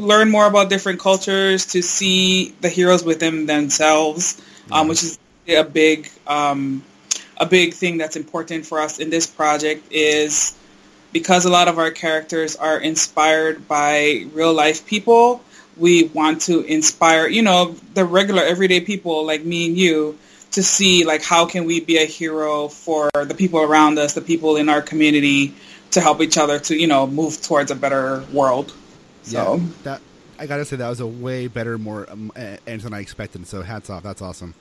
learn more about different cultures, to see the heroes within themselves, um, which is a big um, a big thing that's important for us in this project is because a lot of our characters are inspired by real life people. We want to inspire, you know, the regular everyday people like me and you to see like how can we be a hero for the people around us, the people in our community to help each other to, you know, move towards a better world. So Yeah, that I gotta say that was a way better, more um, answer than I expected. So hats off, that's awesome.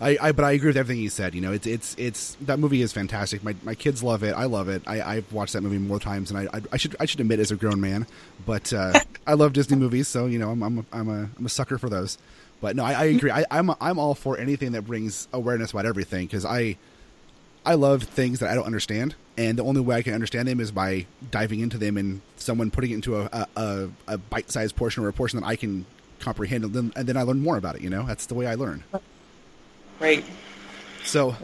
I, I but I agree with everything you said. You know, it's it's it's that movie is fantastic. My my kids love it. I love it. I, I've watched that movie more times than I I, I should I should admit as a grown man. But uh, (laughs) I love Disney movies, so you know I'm I'm a, I'm a I'm a sucker for those. But no, I, I agree. I, I'm I'm all for anything that brings awareness about everything because I I love things that I don't understand, and the only way I can understand them is by diving into them and someone putting it into a a, a, a bite-sized portion or a portion that I can comprehend, and then, and then I learn more about it. You know, that's the way I learn. Great. So,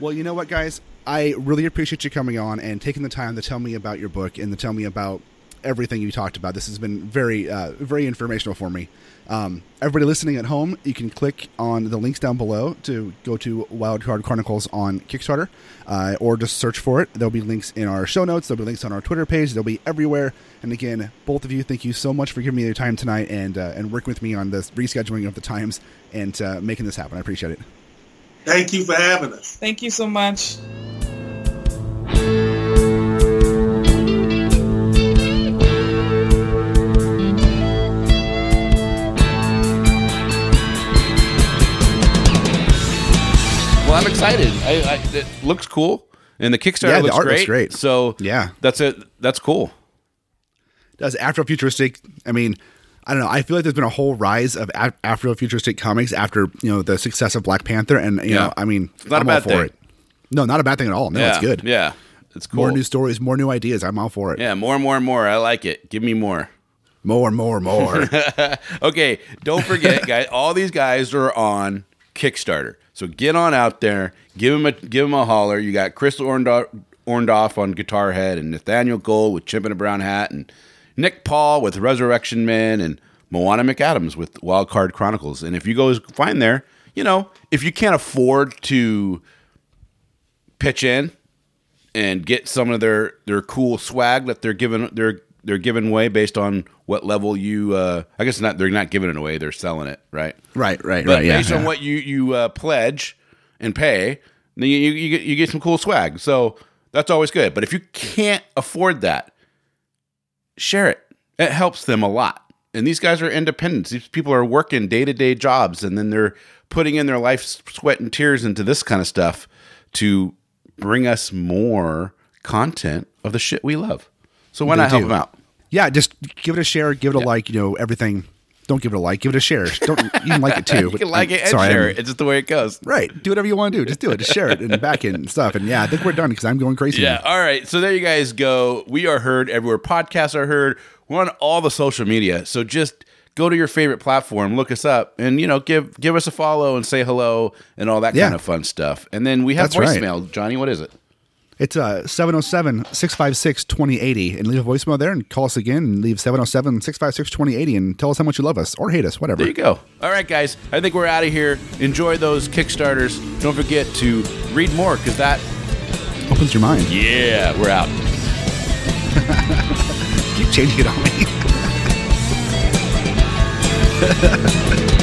well, you know what, guys, I really appreciate you coming on and taking the time to tell me about your book and to tell me about everything you talked about. This has been very, uh, very informational for me. Um, everybody listening at home, you can click on the links down below to go to Wildcard Chronicles on Kickstarter, uh, or just search for it. There'll be links in our show notes. There'll be links on our Twitter page. They'll be everywhere. And again, both of you, thank you so much for giving me your time tonight and uh, and working with me on this rescheduling of the times and uh, making this happen. I appreciate it. Thank you for having us. Thank you so much. Well, I'm excited. I, I, it looks cool, and the Kickstarter Yeah, the looks art great. looks great. So Yeah. that's it. That's cool. does Afrofuturistic. I mean, I don't know. I feel like there's been a whole rise of Af- Afrofuturistic comics after you know the success of Black Panther, and you Yeah. know, I mean, It's not a I'm all bad for thing. it. No, not a bad thing at all. No, yeah, it's good. Yeah, it's cool. More new stories, more new ideas. I'm all for it. yeah, more and more and more. I like it. Give me more. More, more, more. (laughs) Okay, don't forget, (laughs) guys. All these guys are on Kickstarter, so get on out there, give them a give them a holler. You got Chris Orndorff on Guitar Head, and Nathaniel Gold with Chimp in a Brown Hat, and Nick Paul with Resurrection Men, and Moana McAdams with Wild Card Chronicles. And if you go find there, you know, if you can't afford to pitch in and get some of their their cool swag that they're giving they're they're giving away based on what level you uh I guess not they're not giving it away they're selling it right? Right, right, but right. Yeah, based on yeah. what you you uh, pledge and pay then you, you you get you get some cool swag. So that's always good. But if you can't afford that share it. It helps them a lot. And these guys are independents. These people are working day-to-day jobs and then they're putting in their life sweat and tears into this kind of stuff to bring us more content of the shit we love. So why They not help do. them out yeah, just give it a share, give it a like. You know, everything. Don't give it a like, give it a share. Don't you can like it too. (laughs) you can like it and sorry, share I'm- it it's just the way it goes Right, do whatever you want to do. Just do it. Just share it and back it and stuff. And yeah, I think we're done because I'm going crazy. Yeah. now. All right. So there you guys go. We are heard everywhere. Podcasts are heard. We're on all the social media. So just go to your favorite platform, look us up, and you know, give give us a follow and say hello and all that Yeah. kind of fun stuff. And then we have That's right. voicemail. Johnny, what is it? It's uh 707 656 2080 and leave a voicemail there and call us again and leave 707 656 2080 and tell us how much you love us or hate us, whatever. There you go. All right, guys. I think we're out of here. Enjoy those Kickstarters. Don't forget to read more because that, Opens your mind. yeah, we're out. (laughs) Keep changing it on me. (laughs)